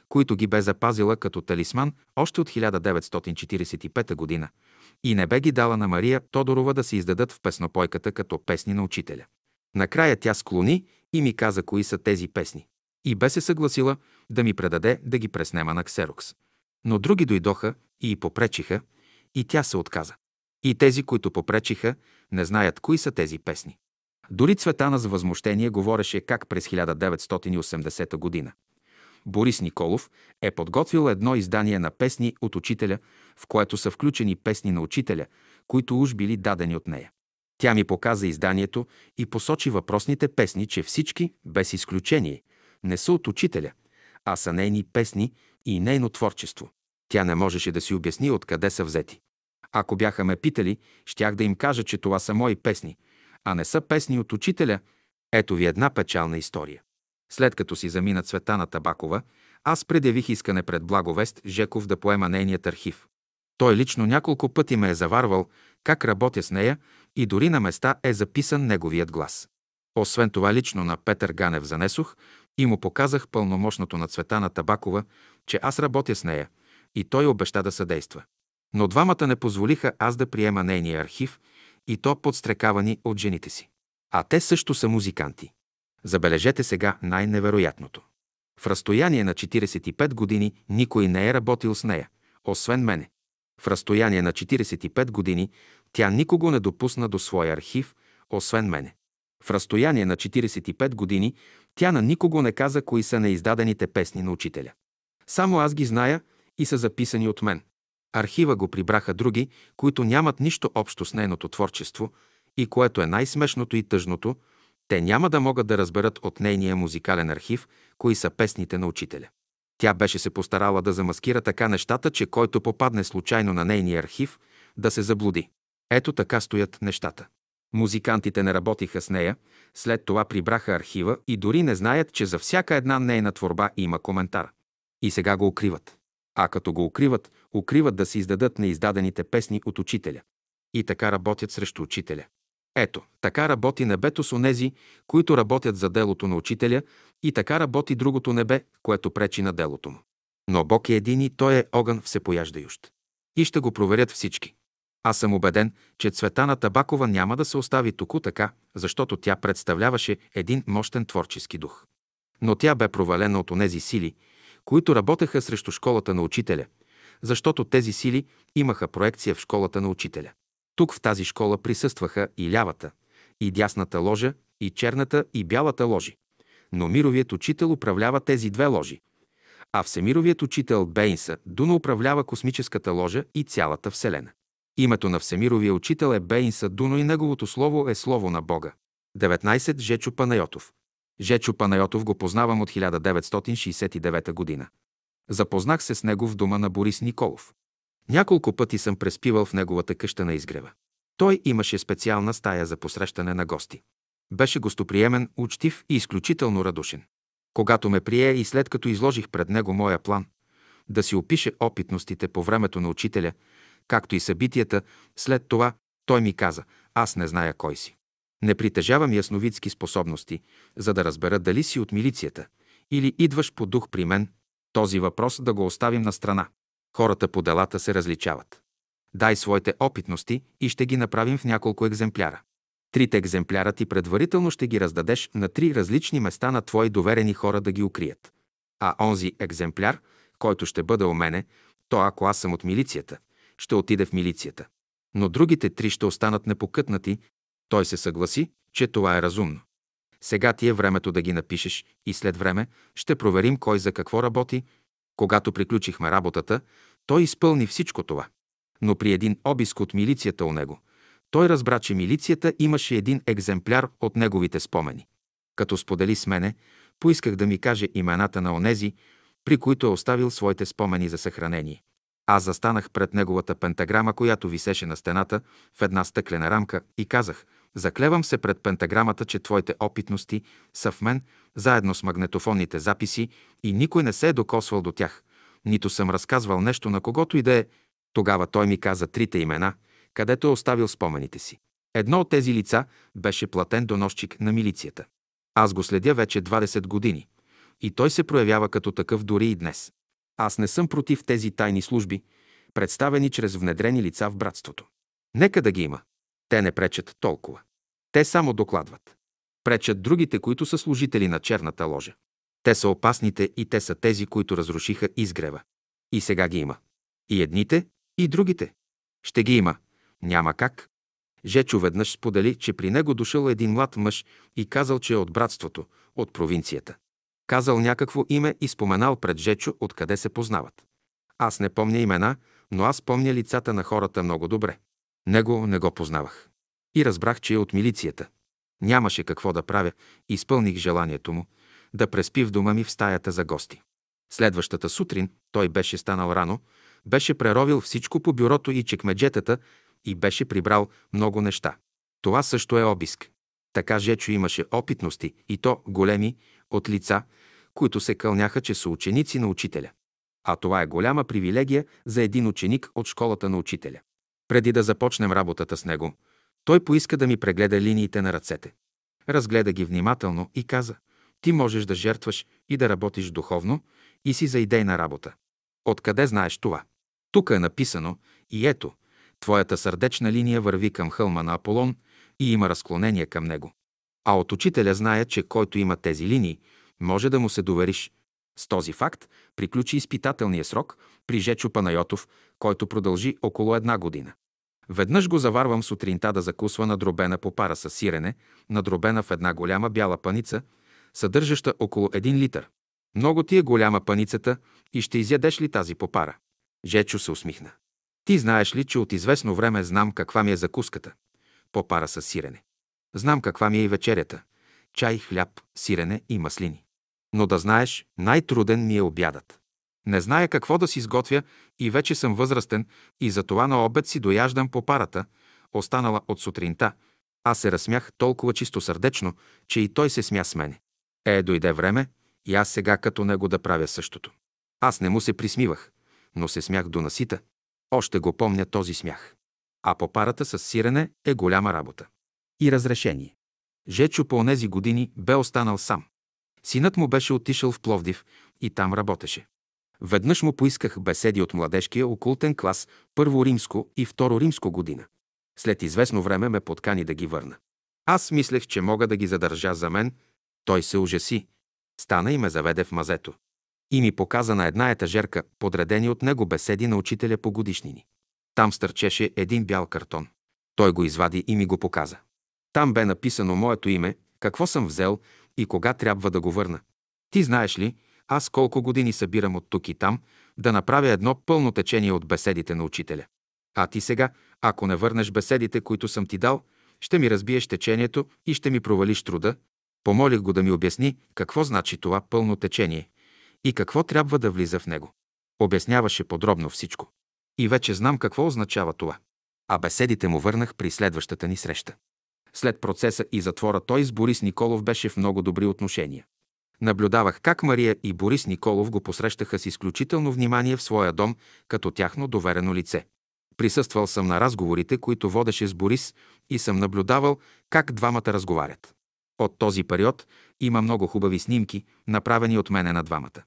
S1: които ги бе запазила като талисман още от 1945 година и не бе ги дала на Мария Тодорова да се издадат в песнопойката като песни на учителя. Накрая тя склони и ми каза кои са тези песни. И бе се съгласила да ми предаде да ги преснема на ксерокс. Но други дойдоха и попречиха, и тя се отказа. И тези, които попречиха, не знаят кои са тези песни. Дори Цветана с възмущение говореше как през 1980 година Борис Николов е подготвил едно издание на песни от учителя, в което са включени песни на учителя, които уж били дадени от нея. Тя ми показа изданието и посочи въпросните песни, че всички, без изключение, не са от учителя, а са нейни песни и нейно творчество. Тя не можеше да си обясни откъде са взети. Ако бяха ме питали, щях да им кажа, че това са мои песни, а не са песни от учителя. Ето ви една печална история. След като си замина Цветана Табакова, аз предявих искане пред Благовест Жеков да поема нейният архив. Той лично няколко пъти ме е заварвал как работя с нея и дори на места е записан неговият глас. Освен това лично на Петър Ганев занесох и му показах пълномощното на Цветана Табакова, че аз работя с нея и той обеща да съдейства. Но двамата не позволиха аз да приема нейния архив и то подстрекавани от жените си. А те също са музиканти. Забележете сега най-невероятното. В разстояние на 45 години никой не е работил с нея, освен мене. В разстояние на 45 години тя никого не допусна до своя архив, освен мене. В разстояние на 45 години тя на никого не каза кои са неиздадените песни на учителя. Само аз ги зная и са записани от мен. Архива го прибраха други, които нямат нищо общо с нейното творчество и което е най-смешното и тъжното, те няма да могат да разберат от нейния музикален архив, кои са песните на учителя. Тя беше се постарала да замаскира така нещата, че който попадне случайно на нейния архив, да се заблуди. Ето така стоят нещата. Музикантите не работиха с нея, след това прибраха архива и дори не знаят, че за всяка една нейна творба има коментар. И сега го укриват. А като го укриват, укриват да се издадат неиздадените песни от учителя. И така работят срещу учителя. Ето, така работи небето с онези, които работят за делото на учителя и така работи другото небе, което пречи на делото му. Но Бог е един и Той е огън всепояждающ. И ще го проверят всички. Аз съм убеден, че Цветана Табакова няма да се остави току така, защото тя представляваше един мощен творчески дух. Но тя бе провалена от онези сили, които работеха срещу школата на учителя, защото тези сили имаха проекция в школата на учителя. Тук в тази школа присъстваха и лявата, и дясната ложа, и черната, и бялата ложи. Но мировият учител управлява тези две ложи. А Всемировият учител Бейнса Дуна управлява космическата ложа и цялата Вселена. Името на Всемировия учител е Бейнса Дуно и неговото слово е Слово на Бога. 19. Жечо Панайотов. Жечо Панайотов го познавам от 1969 година. Запознах се с него в дома на Борис Николов. Няколко пъти съм преспивал в неговата къща на изгрева. Той имаше специална стая за посрещане на гости. Беше гостоприемен, учтив и изключително радушен. Когато ме прие и след като изложих пред него моя план, да си опише опитностите по времето на учителя, както и събитията, след това той ми каза, аз не зная кой си. Не притежавам ясновидски способности, за да разбера дали си от милицията или идваш по дух при мен, този въпрос да го оставим на страна. Хората по делата се различават. Дай своите опитности и ще ги направим в няколко екземпляра. Трите екземпляра ти предварително ще ги раздадеш на три различни места на твои доверени хора да ги укрият. А онзи екземпляр, който ще бъде у мене, то ако аз съм от милицията, ще отиде в милицията. Но другите три ще останат непокътнати. Той се съгласи, че това е разумно. Сега ти е времето да ги напишеш и след време ще проверим кой за какво работи. Когато приключихме работата, той изпълни всичко това. Но при един обиск от милицията у него, той разбра, че милицията имаше един екземпляр от неговите спомени. Като сподели с мене, поисках да ми каже имената на онези, при които е оставил своите спомени за съхранение. Аз застанах пред неговата пентаграма, която висеше на стената в една стъклена рамка и казах, заклевам се пред пентаграмата, че твоите опитности са в мен, заедно с магнетофонните записи и никой не се е докосвал до тях, нито съм разказвал нещо на когото и да е. Тогава той ми каза трите имена, където е оставил спомените си. Едно от тези лица беше платен доносчик на милицията. Аз го следя вече 20 години. И той се проявява като такъв дори и днес. Аз не съм против тези тайни служби, представени чрез внедрени лица в братството. Нека да ги има. Те не пречат толкова. Те само докладват. Пречат другите, които са служители на черната ложа. Те са опасните и те са тези, които разрушиха изгрева. И сега ги има. И едните, и другите. Ще ги има. Няма как. Жечо веднъж сподели, че при него дошъл един млад мъж и казал, че е от братството, от провинцията. Казал някакво име и споменал пред Жечо откъде се познават. Аз не помня имена, но аз помня лицата на хората много добре. Него не го познавах. И разбрах, че е от милицията. Нямаше какво да правя, изпълних желанието му да преспи в дома ми в стаята за гости. Следващата сутрин той беше станал рано, беше преровил всичко по бюрото и чекмеджетата и беше прибрал много неща. Това също е обиск. Така Жечо имаше опитности, и то големи, от лица, които се кълняха, че са ученици на учителя. А това е голяма привилегия за един ученик от школата на учителя. Преди да започнем работата с него, той поиска да ми прегледа линиите на ръцете. Разгледа ги внимателно и каза, ти можеш да жертваш и да работиш духовно и си за идейна работа. Откъде знаеш това? Тук е написано и ето, твоята сърдечна линия върви към хълма на Аполон и има разклонение към него. А от учителя знае, че който има тези линии, може да му се довериш. С този факт приключи изпитателния срок при Жечо Панайотов, който продължи около една година. Веднъж го заварвам сутринта да закусва на дробена попара с сирене, надробена в една голяма бяла паница, съдържаща около един литър. Много ти е голяма паницата и ще изядеш ли тази попара? Жечо се усмихна. Ти знаеш ли, че от известно време знам каква ми е закуската? Попара с сирене. Знам каква ми е и вечерята. Чай, хляб, сирене и маслини. Но да знаеш, най-труден ми е обядът. Не зная какво да си сготвя и вече съм възрастен и затова на обед си дояждам по парата, останала от сутринта. Аз се разсмях толкова чисто сърдечно, че и той се смя с мене. Е, дойде време и аз сега като него да правя същото. Аз не му се присмивах, но се смях до насита. Още го помня този смях. А по парата с сирене е голяма работа. И разрешение. Жечо по онези години бе останал сам. Синът му беше отишъл в Пловдив и там работеше. Веднъж му поисках беседи от младежкия окултен клас, първо римско и второ римско година. След известно време ме подкани да ги върна. Аз мислех, че мога да ги задържа за мен. Той се ужаси. Стана и ме заведе в мазето. И ми показа на една етажерка, подредени от него беседи на учителя по годишнини. Там стърчеше един бял картон. Той го извади и ми го показа. Там бе написано моето име, какво съм взел и кога трябва да го върна. Ти знаеш ли, аз колко години събирам от тук и там, да направя едно пълно течение от беседите на учителя. А ти сега, ако не върнеш беседите, които съм ти дал, ще ми разбиеш течението и ще ми провалиш труда. Помолих го да ми обясни какво значи това пълно течение и какво трябва да влиза в него. Обясняваше подробно всичко. И вече знам какво означава това. А беседите му върнах при следващата ни среща. След процеса и затвора той с Борис Николов беше в много добри отношения. Наблюдавах как Мария и Борис Николов го посрещаха с изключително внимание в своя дом като тяхно доверено лице. Присъствал съм на разговорите, които водеше с Борис и съм наблюдавал как двамата разговарят. От този период има много хубави снимки, направени от мене на двамата.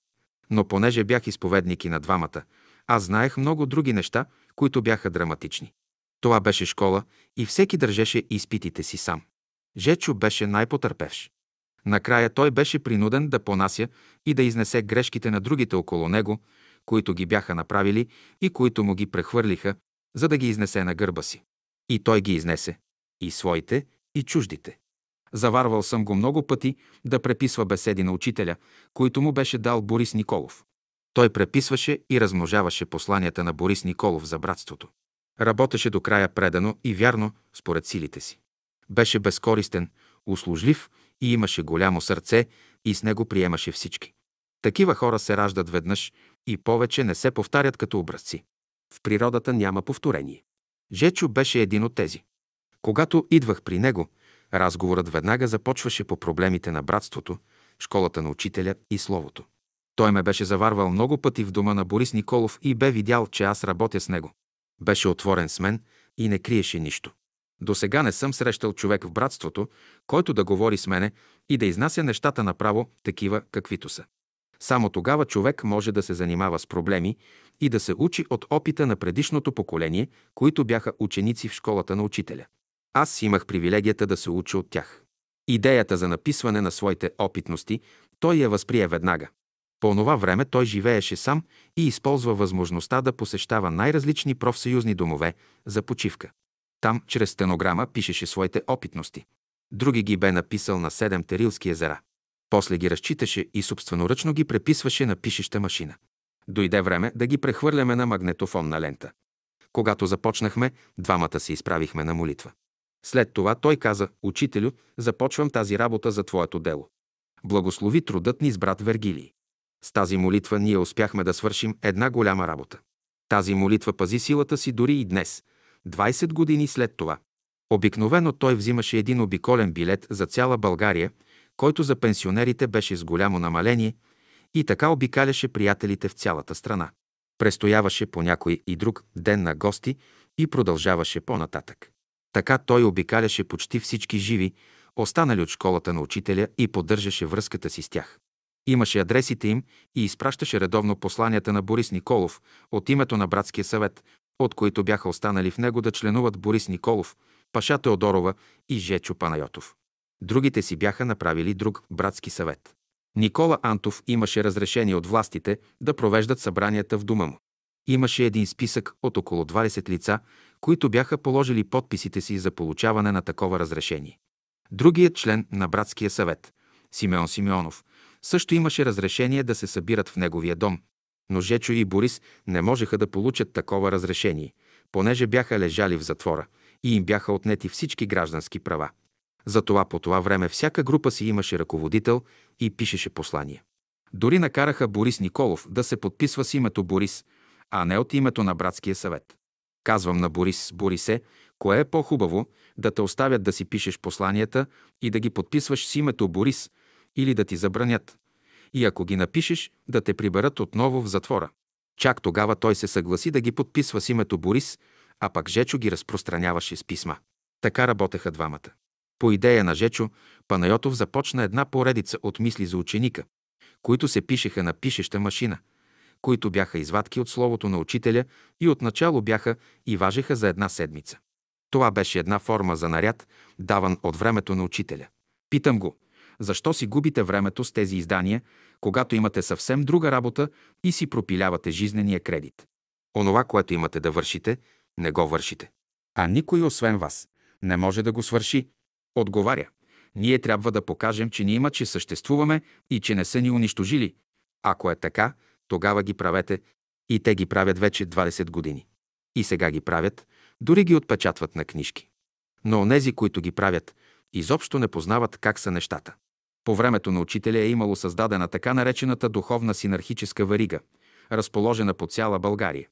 S1: Но понеже бях изповедник и на двамата, аз знаех много други неща, които бяха драматични. Това беше школа и всеки държеше изпитите си сам. Жечо беше най-потърпевш. Накрая той беше принуден да понася и да изнесе грешките на другите около него, които ги бяха направили и които му ги прехвърлиха, за да ги изнесе на гърба си. И той ги изнесе. И своите, и чуждите. Заварвал съм го много пъти да преписва беседи на учителя, които му беше дал Борис Николов. Той преписваше и размножаваше посланията на Борис Николов за братството. Работеше до края предано и вярно, според силите си. Беше безкористен, услужлив и имаше голямо сърце и с него приемаше всички. Такива хора се раждат веднъж и повече не се повтарят като образци. В природата няма повторение. Жечо беше един от тези. Когато идвах при него, разговорът веднага започваше по проблемите на братството, школата на учителя и словото. Той ме беше заварвал много пъти в дома на Борис Николов и бе видял, че аз работя с него. Беше отворен с мен и не криеше нищо. До сега не съм срещал човек в братството, който да говори с мене и да изнася нещата направо, такива каквито са. Само тогава човек може да се занимава с проблеми и да се учи от опита на предишното поколение, които бяха ученици в школата на учителя. Аз имах привилегията да се уча от тях. Идеята за написване на своите опитности той я възприе веднага. По това време той живееше сам и използва възможността да посещава най-различни профсъюзни домове за почивка. Там, чрез стенограма, пишеше своите опитности. Други ги бе написал на седем терилски езера. После ги разчиташе и собственоръчно ги преписваше на пишеща машина. Дойде време да ги прехвърляме на магнетофонна лента. Когато започнахме, двамата се изправихме на молитва. След това той каза, учителю, започвам тази работа за твоето дело. Благослови трудът ни с брат Вергилий. С тази молитва ние успяхме да свършим една голяма работа. Тази молитва пази силата си дори и днес, 20 години след това. Обикновено той взимаше един обиколен билет за цяла България, който за пенсионерите беше с голямо намаление и така обикаляше приятелите в цялата страна. Престояваше по някой и друг ден на гости и продължаваше по-нататък. Така той обикаляше почти всички живи, останали от школата на учителя и поддържаше връзката си с тях. Имаше адресите им и изпращаше редовно посланията на Борис Николов от името на Братския съвет, от които бяха останали в него да членуват Борис Николов, Паша Теодорова и Жечо Панайотов. Другите си бяха направили друг братски съвет. Никола Антов имаше разрешение от властите да провеждат събранията в дома му. Имаше един списък от около 20 лица, които бяха положили подписите си за получаване на такова разрешение. Другият член на братския съвет, Симеон Симеонов, също имаше разрешение да се събират в неговия дом, но Жечо и Борис не можеха да получат такова разрешение, понеже бяха лежали в затвора и им бяха отнети всички граждански права. Затова по това време всяка група си имаше ръководител и пишеше послания. Дори накараха Борис Николов да се подписва с името Борис, а не от името на братския съвет. Казвам на Борис, Борисе, кое е по-хубаво да те оставят да си пишеш посланията и да ги подписваш с името Борис или да ти забранят. И ако ги напишеш, да те приберат отново в затвора. Чак тогава той се съгласи да ги подписва с името Борис, а пък Жечо ги разпространяваше с писма. Така работеха двамата. По идея на Жечо, Панайотов започна една поредица от мисли за ученика, които се пишеха на пишеща машина, които бяха извадки от словото на учителя и отначало бяха и важеха за една седмица. Това беше една форма за наряд, даван от времето на учителя. Питам го, защо си губите времето с тези издания, когато имате съвсем друга работа и си пропилявате жизнения кредит? Онова, което имате да вършите, не го вършите. А никой освен вас не може да го свърши. Отговаря. Ние трябва да покажем, че ни има, че съществуваме и че не са ни унищожили. Ако е така, тогава ги правете и те ги правят вече 20 години. И сега ги правят, дори ги отпечатват на книжки. Но онези, които ги правят, изобщо не познават как са нещата. По времето на учителя е имало създадена така наречената духовна синархическа варига, разположена по цяла България.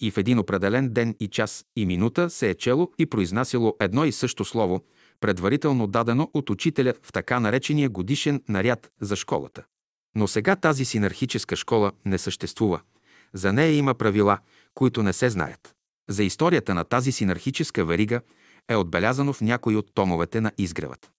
S1: И в един определен ден и час и минута се е чело и произнасяло едно и също слово, предварително дадено от учителя в така наречения годишен наряд за школата. Но сега тази синархическа школа не съществува. За нея има правила, които не се знаят. За историята на тази синархическа варига е отбелязано в някои от томовете на изгревът.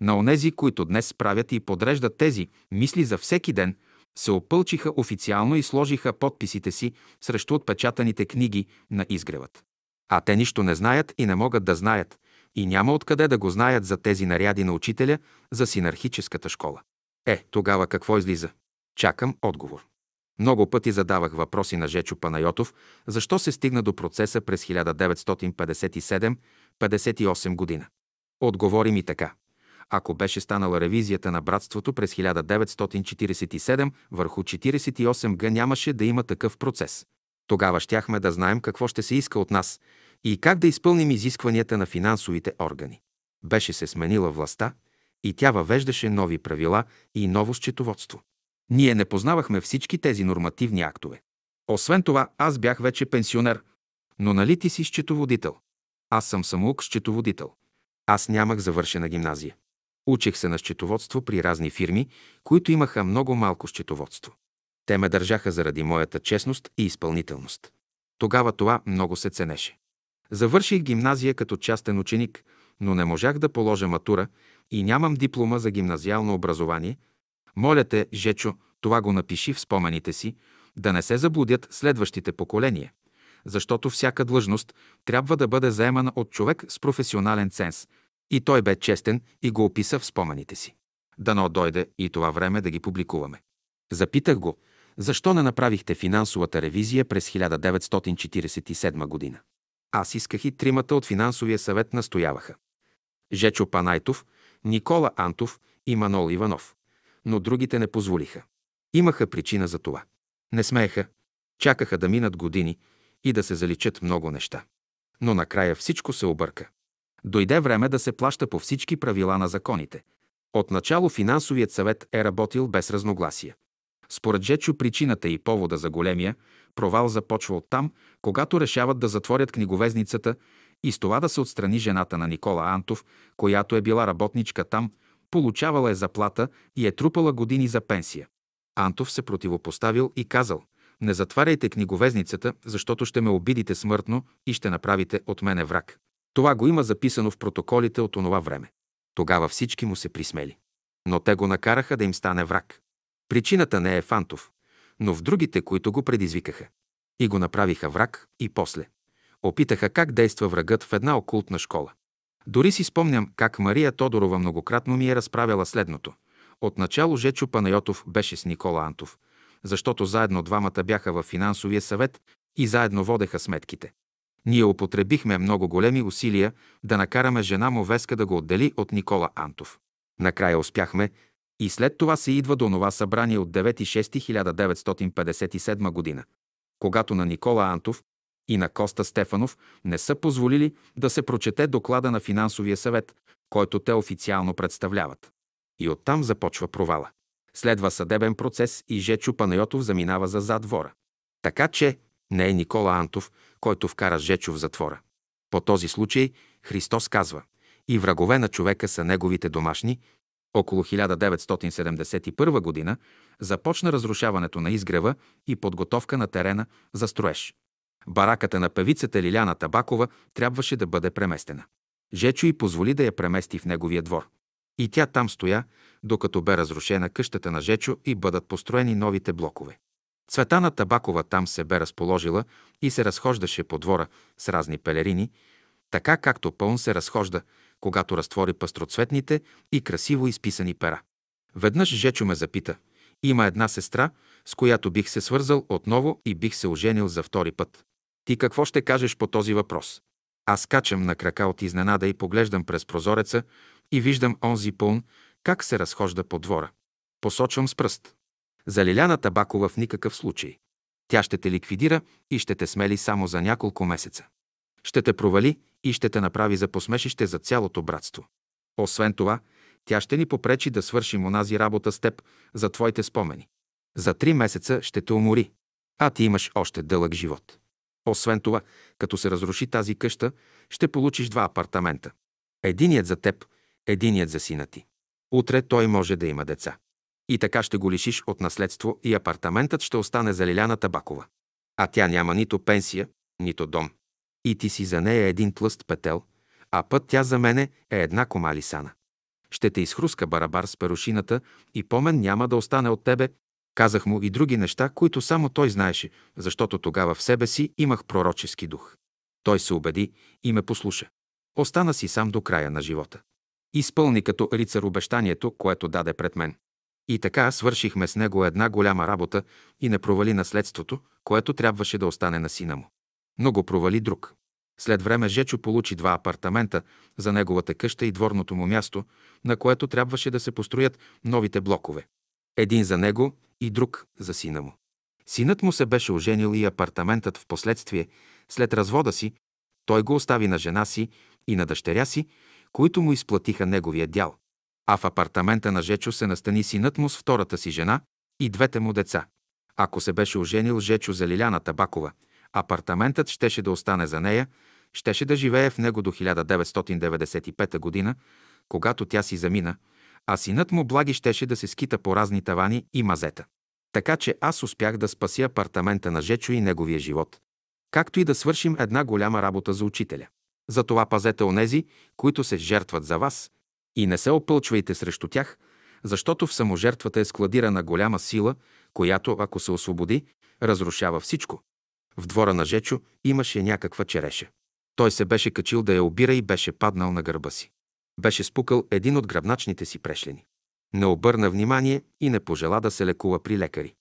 S1: На онези, които днес правят и подреждат тези мисли за всеки ден, се опълчиха официално и сложиха подписите си срещу отпечатаните книги на изгревът. А те нищо не знаят и не могат да знаят, и няма откъде да го знаят за тези наряди на учителя за синархическата школа. Е, тогава какво излиза? Чакам отговор. Много пъти задавах въпроси на Жечо Панайотов, защо се стигна до процеса през 1957-58 година. Отговори ми така. Ако беше станала ревизията на братството през 1947 върху 48 г нямаше да има такъв процес. Тогава щяхме да знаем какво ще се иска от нас и как да изпълним изискванията на финансовите органи. Беше се сменила властта и тя въвеждаше нови правила и ново счетоводство. Ние не познавахме всички тези нормативни актове. Освен това, аз бях вече пенсионер. Но нали ти си счетоводител? Аз съм самоук счетоводител. Аз нямах завършена гимназия. Учех се на счетоводство при разни фирми, които имаха много малко счетоводство. Те ме държаха заради моята честност и изпълнителност. Тогава това много се ценеше. Завърших гимназия като частен ученик, но не можах да положа матура и нямам диплома за гимназиално образование. Моля те, Жечо, това го напиши в спомените си, да не се заблудят следващите поколения, защото всяка длъжност трябва да бъде заемана от човек с професионален ценз. И той бе честен и го описа в спомените си. Дано дойде и това време да ги публикуваме. Запитах го, защо не направихте финансовата ревизия през 1947 година? Аз исках и тримата от финансовия съвет настояваха. Жечо Панайтов, Никола Антов и Манол Иванов. Но другите не позволиха. Имаха причина за това. Не смееха, чакаха да минат години и да се заличат много неща. Но накрая всичко се обърка. Дойде време да се плаща по всички правила на законите. Отначало финансовият съвет е работил без разногласия. Според Жечо причината и повода за големия провал започва от там, когато решават да затворят книговезницата и с това да се отстрани жената на Никола Антов, която е била работничка там, получавала е заплата и е трупала години за пенсия. Антов се противопоставил и казал «Не затваряйте книговезницата, защото ще ме обидите смъртно и ще направите от мене враг». Това го има записано в протоколите от онова време. Тогава всички му се присмели. Но те го накараха да им стане враг. Причината не е Фантов, но в другите, които го предизвикаха. И го направиха враг и после. Опитаха как действа врагът в една окултна школа. Дори си спомням как Мария Тодорова многократно ми е разправяла следното. Отначало Жечо Панайотов беше с Никола Антов, защото заедно двамата бяха в финансовия съвет и заедно водеха сметките. Ние употребихме много големи усилия да накараме жена му Веска да го отдели от Никола Антов. Накрая успяхме и след това се идва до това събрание от 9.6.1957 година, когато на Никола Антов и на Коста Стефанов не са позволили да се прочете доклада на финансовия съвет, който те официално представляват. И оттам започва провала. Следва съдебен процес и Жечо Панайотов заминава за задвора. Така че не е Никола Антов, който вкара Жечо в затвора. По този случай Христос казва и врагове на човека са неговите домашни. Около 1971 година започна разрушаването на изгрева и подготовка на терена за строеж. Бараката на певицата Лиляна Табакова трябваше да бъде преместена. Жечо й позволи да я премести в неговия двор. И тя там стоя, докато бе разрушена къщата на Жечо и бъдат построени новите блокове. Цветана Табакова там се бе разположила и се разхождаше по двора с разни пелерини, така както пълн се разхожда, когато разтвори пастроцветните и красиво изписани пера. Веднъж Жечо ме запита. Има една сестра, с която бих се свързал отново и бих се оженил за втори път. Ти какво ще кажеш по този въпрос? Аз качам на крака от изненада и поглеждам през прозореца и виждам онзи пълн, как се разхожда по двора. Посочвам с пръст. За Лиляна Табакова в никакъв случай. Тя ще те ликвидира и ще те смели само за няколко месеца. Ще те провали и ще те направи за посмешище за цялото братство. Освен това, тя ще ни попречи да свършим онази работа с теб за твоите спомени. За три месеца ще те умори, а ти имаш още дълъг живот. Освен това, като се разруши тази къща, ще получиш два апартамента. Единият за теб, единият за сина ти. Утре той може да има деца. И така ще го лишиш от наследство и апартаментът ще остане за Лиляна Табакова. А тя няма нито пенсия, нито дом. И ти си за нея един тлъст петел, а път тя за мене е една кома лисана. Ще те изхруска барабар с перушината и помен няма да остане от тебе. Казах му и други неща, които само той знаеше, защото тогава в себе си имах пророчески дух. Той се убеди и ме послуша. Остана си сам до края на живота. Изпълни като рицар обещанието, което даде пред мен. И така свършихме с него една голяма работа и не провали наследството, което трябваше да остане на сина му. Но го провали друг. След време Жечо получи два апартамента за неговата къща и дворното му място, на което трябваше да се построят новите блокове. Един за него и друг за сина му. Синът му се беше оженил и апартаментът в последствие, след развода си, Той го остави на жена си и на дъщеря си, които му изплатиха неговия дял. А в апартамента на Жечо се настани синът му с втората си жена и двете му деца. Ако се беше оженил Жечо за Лиляна Табакова, апартаментът щеше да остане за нея, щеше да живее в него до 1995 година, когато тя си замина, а синът му Благи щеше да се скита по разни тавани и мазета. Така че аз успях да спася апартамента на Жечо и неговия живот, както и да свършим една голяма работа за учителя. Затова пазете онези, които се жертват за вас, и не се опълчвайте срещу тях, защото в саможертвата е складирана голяма сила, която, ако се освободи, разрушава всичко. В двора на Жечо имаше някаква череша. Той се беше качил да я обира и беше паднал на гърба си. Беше спукал един от гръбначните си прешлени. Не обърна внимание и не пожела да се лекува при лекари.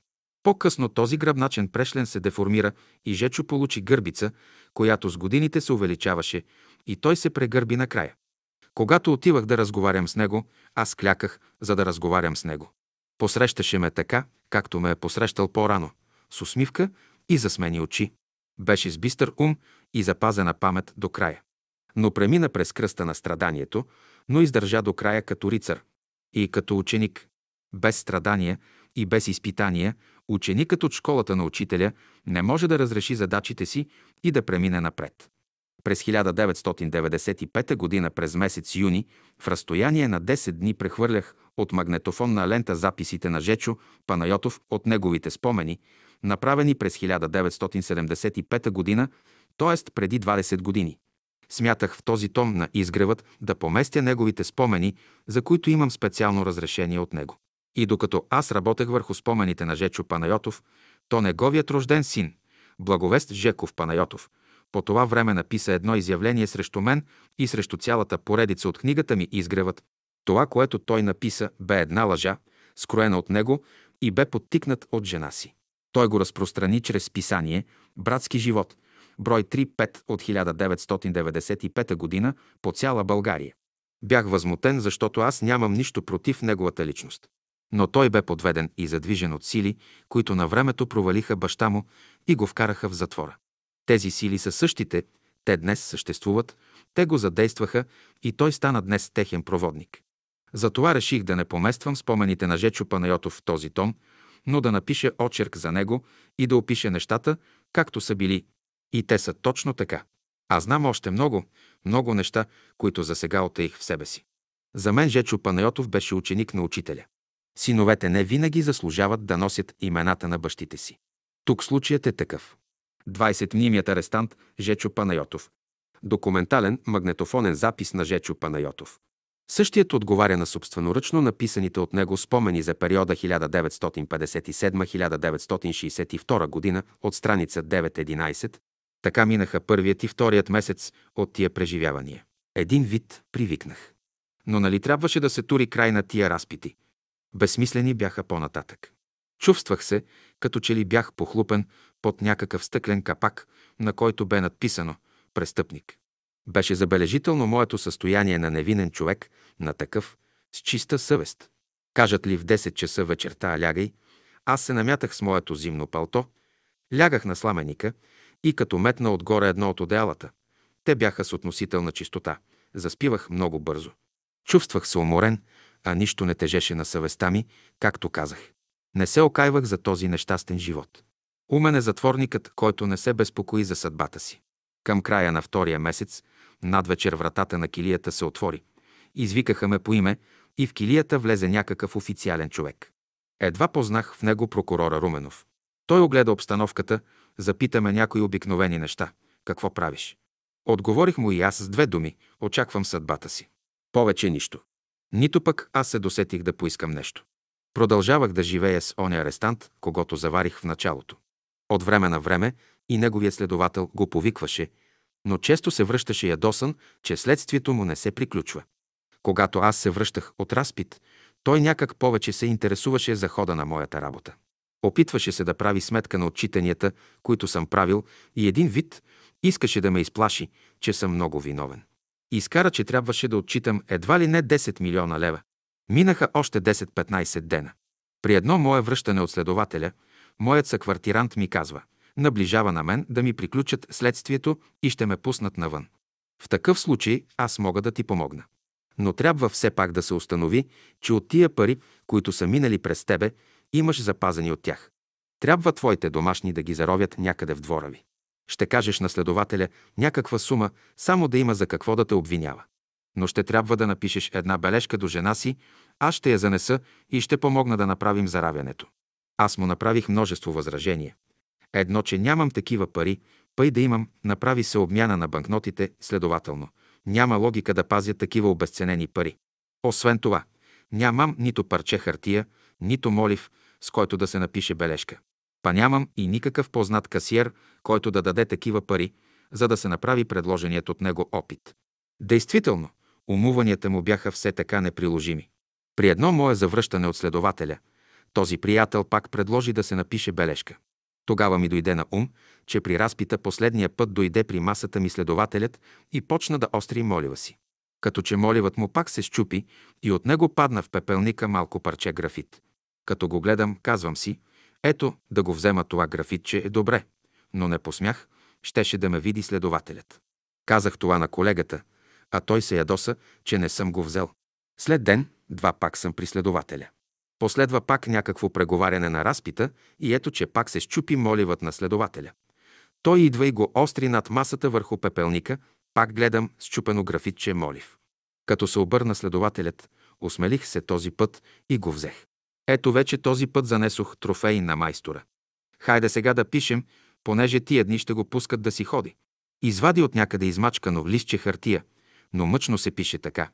S1: По-късно този гръбначен прешлен се деформира и Жечо получи гърбица, която с годините се увеличаваше и той се прегърби накрая. Когато отивах да разговарям с него, аз кляках, за да разговарям с него. Посрещаше ме така, както ме е посрещал по-рано, с усмивка и засмени очи. Беше с бистър ум и запазена памет до края. Но премина през кръста на страданието, но издържа до края като рицар и като ученик. Без страдания и без изпитания, ученикът от школата на учителя не може да разреши задачите си и да премине напред. През 1995 г. през месец юни в разстояние на 10 дни прехвърлях от магнетофонна лента записите на Жечо Панайотов от неговите спомени, направени през 1975 г., т.е. преди 20 години. Смятах в този том на изгревът да поместя неговите спомени, за които имам специално разрешение от него. И докато аз работех върху спомените на Жечо Панайотов, то неговият рожден син, Благовест Жеков Панайотов, по това време написа едно изявление срещу мен и срещу цялата поредица от книгата ми Изгревът. Това, което той написа, бе една лъжа, скроена от него и бе подтикнат от жена си. Той го разпространи чрез писание «Братски живот», брой 3-5 от 1995 г. по цяла България. Бях възмутен, защото аз нямам нищо против неговата личност. Но той бе подведен и задвижен от сили, които на времето провалиха баща му и го вкараха в затвора. Тези сили са същите, те днес съществуват, те го задействаха и той стана днес техен проводник. Затова реших да не помествам спомените на Жечо Панайотов в този том, но да напиша очерк за него и да опише нещата, както са били. И те са точно така. А знам още много, много неща, които за сега отеих в себе си. За мен Жечо Панайотов беше ученик на учителя. Синовете не винаги заслужават да носят имената на бащите си. Тук случаят е такъв. 20-мнимият арестант Жечо Панайотов. Документален магнетофонен запис на Жечо Панайотов. Същият отговаря на собственоръчно написаните от него спомени за периода 1957-1962 година от страница 9-11. Така минаха първият и вторият месец от тия преживявания. Един вид привикнах. Но нали трябваше да се тури край на тия разпити? Безсмислени бяха по-нататък. Чувствах се, като че ли бях похлупен под някакъв стъклен капак, на който бе надписано «Престъпник». Беше забележително моето състояние на невинен човек, на такъв, с чиста съвест. Кажат ли в 10 часа вечерта лягай, аз се намятах с моето зимно палто, лягах на сламеника и като метна отгоре едно от одеялата. Те бяха с относителна чистота. Заспивах много бързо. Чувствах се уморен, а нищо не тежеше на съвестта ми, както казах. Не се окайвах за този нещастен живот. Умен е затворникът, който не се безпокои за съдбата си. Към края на втория месец, над вечер вратата на килията се отвори. Извикаха ме по име и в килията влезе някакъв официален човек. Едва познах в него прокурора Руменов. Той огледа обстановката, запита ме някои обикновени неща. Какво правиш? Отговорих му и аз с две думи. Очаквам съдбата си. Повече нищо. Нито пък аз се досетих да поискам нещо. Продължавах да живея с оня арестант, когато заварих в началото. От време на време и неговият следовател го повикваше, но често се връщаше ядосан, че следствието му не се приключва. Когато аз се връщах от разпит, той някак повече се интересуваше за хода на моята работа. Опитваше се да прави сметка на отчитанията, които съм правил и един вид искаше да ме изплаши, че съм много виновен. Изкара, че трябваше да отчитам едва ли не 10 милиона лева. Минаха още 10-15 дена. При едно мое връщане от следователя, моят съквартирант ми казва наближава на мен да ми приключат следствието и ще ме пуснат навън. В такъв случай аз мога да ти помогна. Но трябва все пак да се установи, че от тия пари, които са минали през тебе, имаш запазени от тях. Трябва твоите домашни да ги заровят някъде в двора ви. Ще кажеш на следователя някаква сума, само да има за какво да те обвинява. Но ще трябва да напишеш една бележка до жена си, аз ще я занеса и ще помогна да направим заравянето. Аз му направих множество възражения. Едно, че нямам такива пари, пъй да имам, направи се обмяна на банкнотите, следователно. Няма логика да пазя такива обесценени пари. Освен това, нямам нито парче хартия, нито молив, с който да се напише бележка. Па нямам и никакъв познат касиер, който да даде такива пари, за да се направи предложеният от него опит. Действително, умуванията му бяха все така неприложими. При едно мое завръщане от следователя, този приятел пак предложи да се напише бележка. Тогава ми дойде на ум, че при разпита последния път дойде при масата ми следователят и почна да остри молива си. Като че моливът му пак се щупи и от него падна в пепелника малко парче графит. Като го гледам, казвам си, ето да го взема това графитче е добре, но не посмях, щеше да ме види следователят. Казах това на колегата, а той се ядоса, че не съм го взел. След ден, два пак съм при следователя. Последва пак някакво преговаряне на разпита и ето, че пак се щупи моливът на следователя. Той идва и го остри над масата върху пепелника, пак гледам щупено графитче молив. Като се обърна следователят, усмелих се този път и го взех. Ето вече този път занесох трофей на майстора. Хайде сега да пишем, понеже тия дни ще го пускат да си ходи. Извади от някъде измачкано листче хартия, но мъчно се пише така.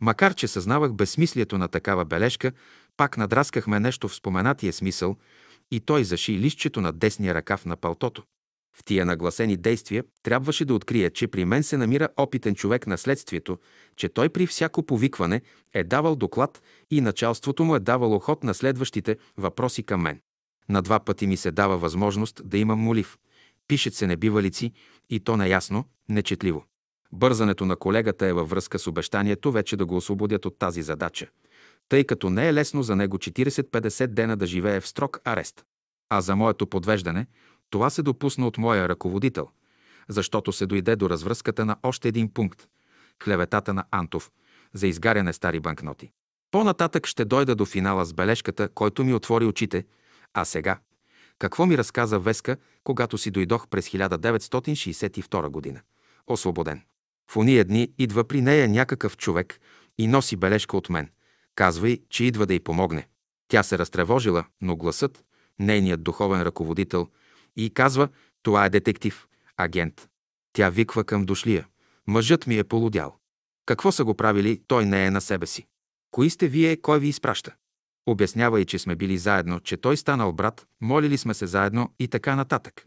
S1: Макар, че съзнавах безсмислието на такава бележка, пак надраскахме нещо в споменатия смисъл и той заши листчето на десния ръкав на палтото. В тия нагласени действия трябваше да открия, че при мен се намира опитен човек на следствието, че той при всяко повикване е давал доклад и началството му е давало ход на следващите въпроси към мен. На два пъти ми се дава възможност да имам молив. Пишат се небивалици и то неясно, нечетливо. Бързането на колегата е във връзка с обещанието вече да го освободят от тази задача, тъй като не е лесно за него 40-50 дена да живее в строг арест. А за моето подвеждане, това се допусна от моя ръководител, защото се дойде до развръзката на още един пункт – клеветата на Антов за изгаряне стари банкноти. По-нататък ще дойда до финала с бележката, който ми отвори очите, а сега – какво ми разказа Веска, когато си дойдох през 1962 година? Освободен. В уния дни идва при нея някакъв човек и носи бележка от мен. Казва й, че идва да й помогне. Тя се разтревожила, но гласът, нейният духовен ръководител, и казва, това е детектив, агент. Тя виква към дошлия. Мъжът ми е полудял. Какво са го правили, той не е на себе си. Кои сте вие, кой ви изпраща? Обяснява и, че сме били заедно, че той станал брат, молили сме се заедно и така нататък.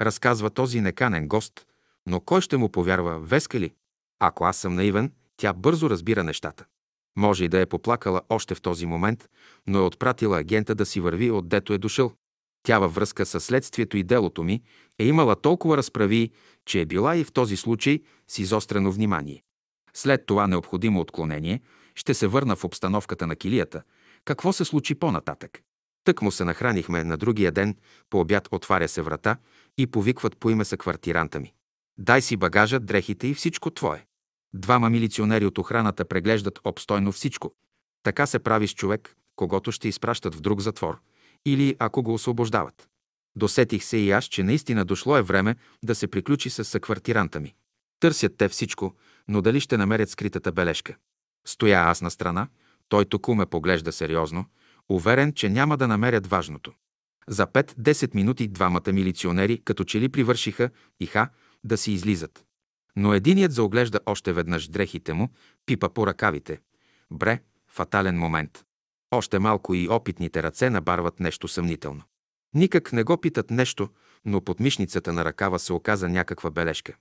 S1: Разказва този неканен гост, но кой ще му повярва, Веска ли? Ако аз съм наивен, тя бързо разбира нещата. Може и да е поплакала още в този момент, но е отпратила агента да си върви отдето е дошъл. Тя във връзка с следствието и делото ми е имала толкова разправи, че е била и в този случай с изострено внимание. След това необходимо отклонение ще се върна в обстановката на килията. Какво се случи по-нататък? Тък му се нахранихме на другия ден, по обяд отваря се врата и повикват по име са квартиранта ми. Дай си багажа, дрехите и всичко твое. Двама милиционери от охраната преглеждат обстойно всичко. Така се прави с човек, когато ще изпращат в друг затвор, или ако го освобождават. Досетих се и аз, че наистина дошло е време да се приключи с съквартиранта ми. Търсят те всичко, но дали ще намерят скритата бележка? Стоя аз на страна, той току ме поглежда сериозно, уверен, че няма да намерят важното. За 5-10 минути двамата милиционери като че ли привършиха и ха да си излизат. Но единият заоглежда още веднъж дрехите му, пипа по ръкавите. Бре, фатален момент. Още малко и опитните ръце набарват нещо съмнително. Никак не го питат нещо, но под мишницата на ръкава се оказа някаква бележка.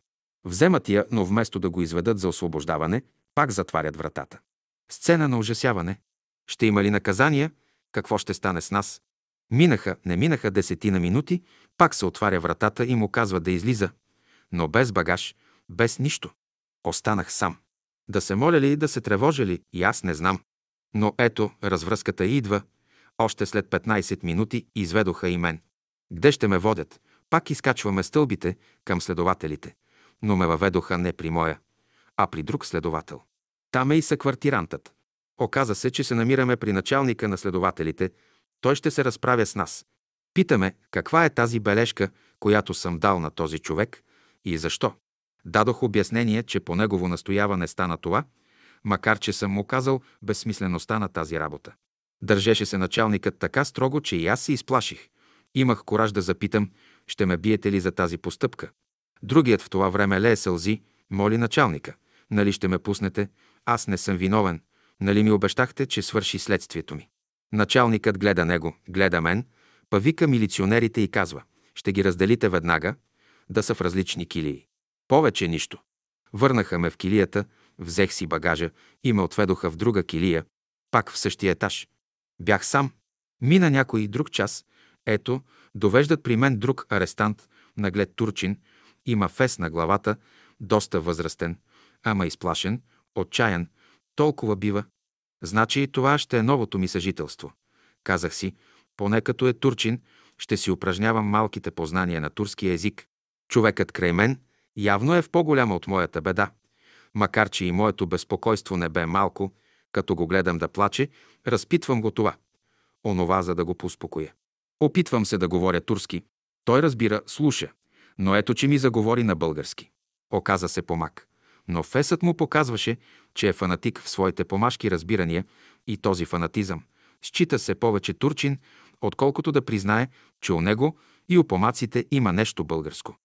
S1: Вземат я, но вместо да го изведат за освобождаване, пак затварят вратата. Сцена на ужасяване. Ще има ли наказания? Какво ще стане с нас? Минаха, не минаха десетина минути, пак се отваря вратата и му казва да излиза. Но без багаж, без нищо. Останах сам. Да се моля ли, да се тревожа ли, и аз не знам. Но ето, развръзката идва. Още след 15 минути изведоха и мен. Где ще ме водят? Пак изкачваме стълбите към следователите, но ме въведоха не при моя, а при друг следовател. Там е и съквартирантът. Оказа се, че се намираме при началника на следователите. Той ще се разправя с нас. Питаме каква е тази бележка, която съм дал на този човек и защо. Дадох обяснение, че по негово настояване стана това, макар че съм му казал безсмислеността на тази работа. Държеше се началникът така строго, че и аз се изплаших. Имах кораж да запитам, ще ме биете ли за тази постъпка. Другият в това време лее сълзи, моли началника. Нали ще ме пуснете? Аз не съм виновен. Нали ми обещахте, че свърши следствието ми? Началникът гледа него, гледа мен, па вика милиционерите и казва, ще ги разделите веднага, да са в различни килии. Повече нищо. Върнаха ме в килията, взех си багажа и ме отведоха в друга килия, пак в същия етаж. Бях сам. Мина някой друг час. Ето, довеждат при мен друг арестант, наглед турчин, има фес на главата, доста възрастен, ама изплашен, отчаян, толкова бива. Значи това ще е новото ми съжителство. Казах си, поне като е турчин, ще си упражнявам малките познания на турския език. Човекът край мен явно е в по-голяма от моята беда. Макар, че и моето безпокойство не бе малко, като го гледам да плаче, разпитвам го това. Онова, за да го поуспокоя. Опитвам се да говоря турски. Той разбира, слуша. Но ето, че ми заговори на български. Оказа се помак. Но фесът му показваше, че е фанатик в своите помашки разбирания и този фанатизъм. Счита се повече турчин, отколкото да признае, че у него и у помаците има нещо българско.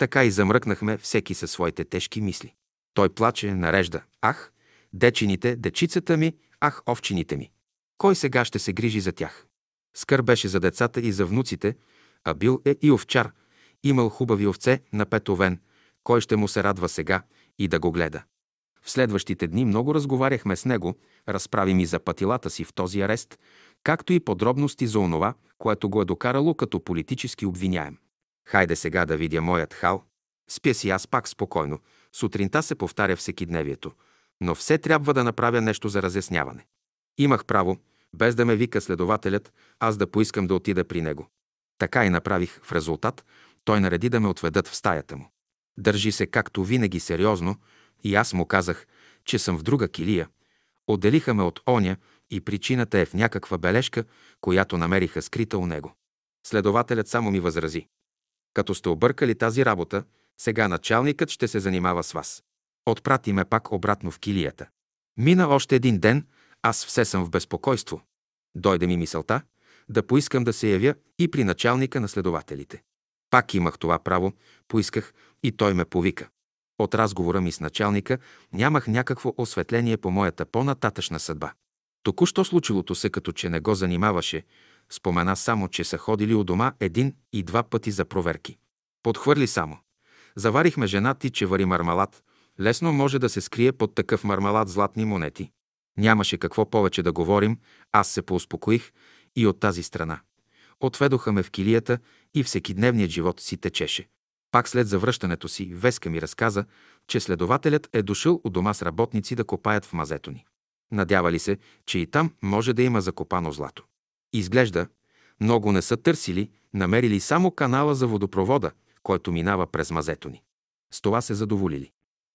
S1: Така и замръкнахме всеки със своите тежки мисли. Той плаче, нарежда. Ах, дечините, дечицата ми, ах, овчините ми. Кой сега ще се грижи за тях? Скър беше за децата и за внуците, а бил е и овчар. Имал хубави овце на петовен. Кой ще му се радва сега и да го гледа? В следващите дни много разговаряхме с него, разправи ми за пътилата си в този арест, както и подробности за онова, което го е докарало като политически обвиняем. Хайде сега да видя моят хал. Спя си аз пак спокойно. Сутринта се повтаря всекидневието. Но все трябва да направя нещо за разясняване. Имах право, без да ме вика следователят, аз да поискам да отида при него. Така и направих. В резултат той нареди да ме отведат в стаята му. Държи се както винаги сериозно и аз му казах, че съм в друга килия. Отделиха ме от оня и причината е в някаква бележка, която намериха скрита у него. Следователят само ми възрази. Като сте объркали тази работа, сега началникът ще се занимава с вас. Отпрати ме пак обратно в килията. Мина още един ден, аз все съм в безпокойство. Дойде ми мисълта да поискам да се явя и при началника на следователите. Пак имах това право, поисках и той ме повика. От разговора ми с началника нямах някакво осветление по моята по-нататъчна съдба. Току-що случилото се, като че не го занимаваше, спомена само, че са ходили у дома един и два пъти за проверки. Подхвърли само. Заварихме жена ти, че вари мармалат. Лесно може да се скрие под такъв мармалат златни монети. Нямаше какво повече да говорим, аз се поуспокоих и от тази страна. Отведоха ме в килията и всекидневният живот си течеше. Пак след завръщането си, Веска ми разказа, че следователят е дошъл у дома с работници да копаят в мазето ни. Надявали се, че и там може да има закопано злато. Изглежда, много не са търсили, намерили само канала за водопровода, който минава през мазето ни. С това се задоволили.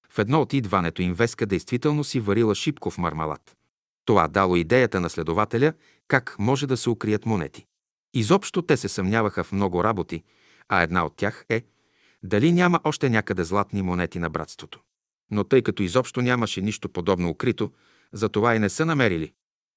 S1: В едно от идването им Веска действително си варила шипков мармалат. Това дало идеята на следователя как може да се укрият монети. Изобщо те се съмняваха в много работи, а една от тях е дали няма още някъде златни монети на братството. Но тъй като изобщо нямаше нищо подобно укрито, затова и не са намерили.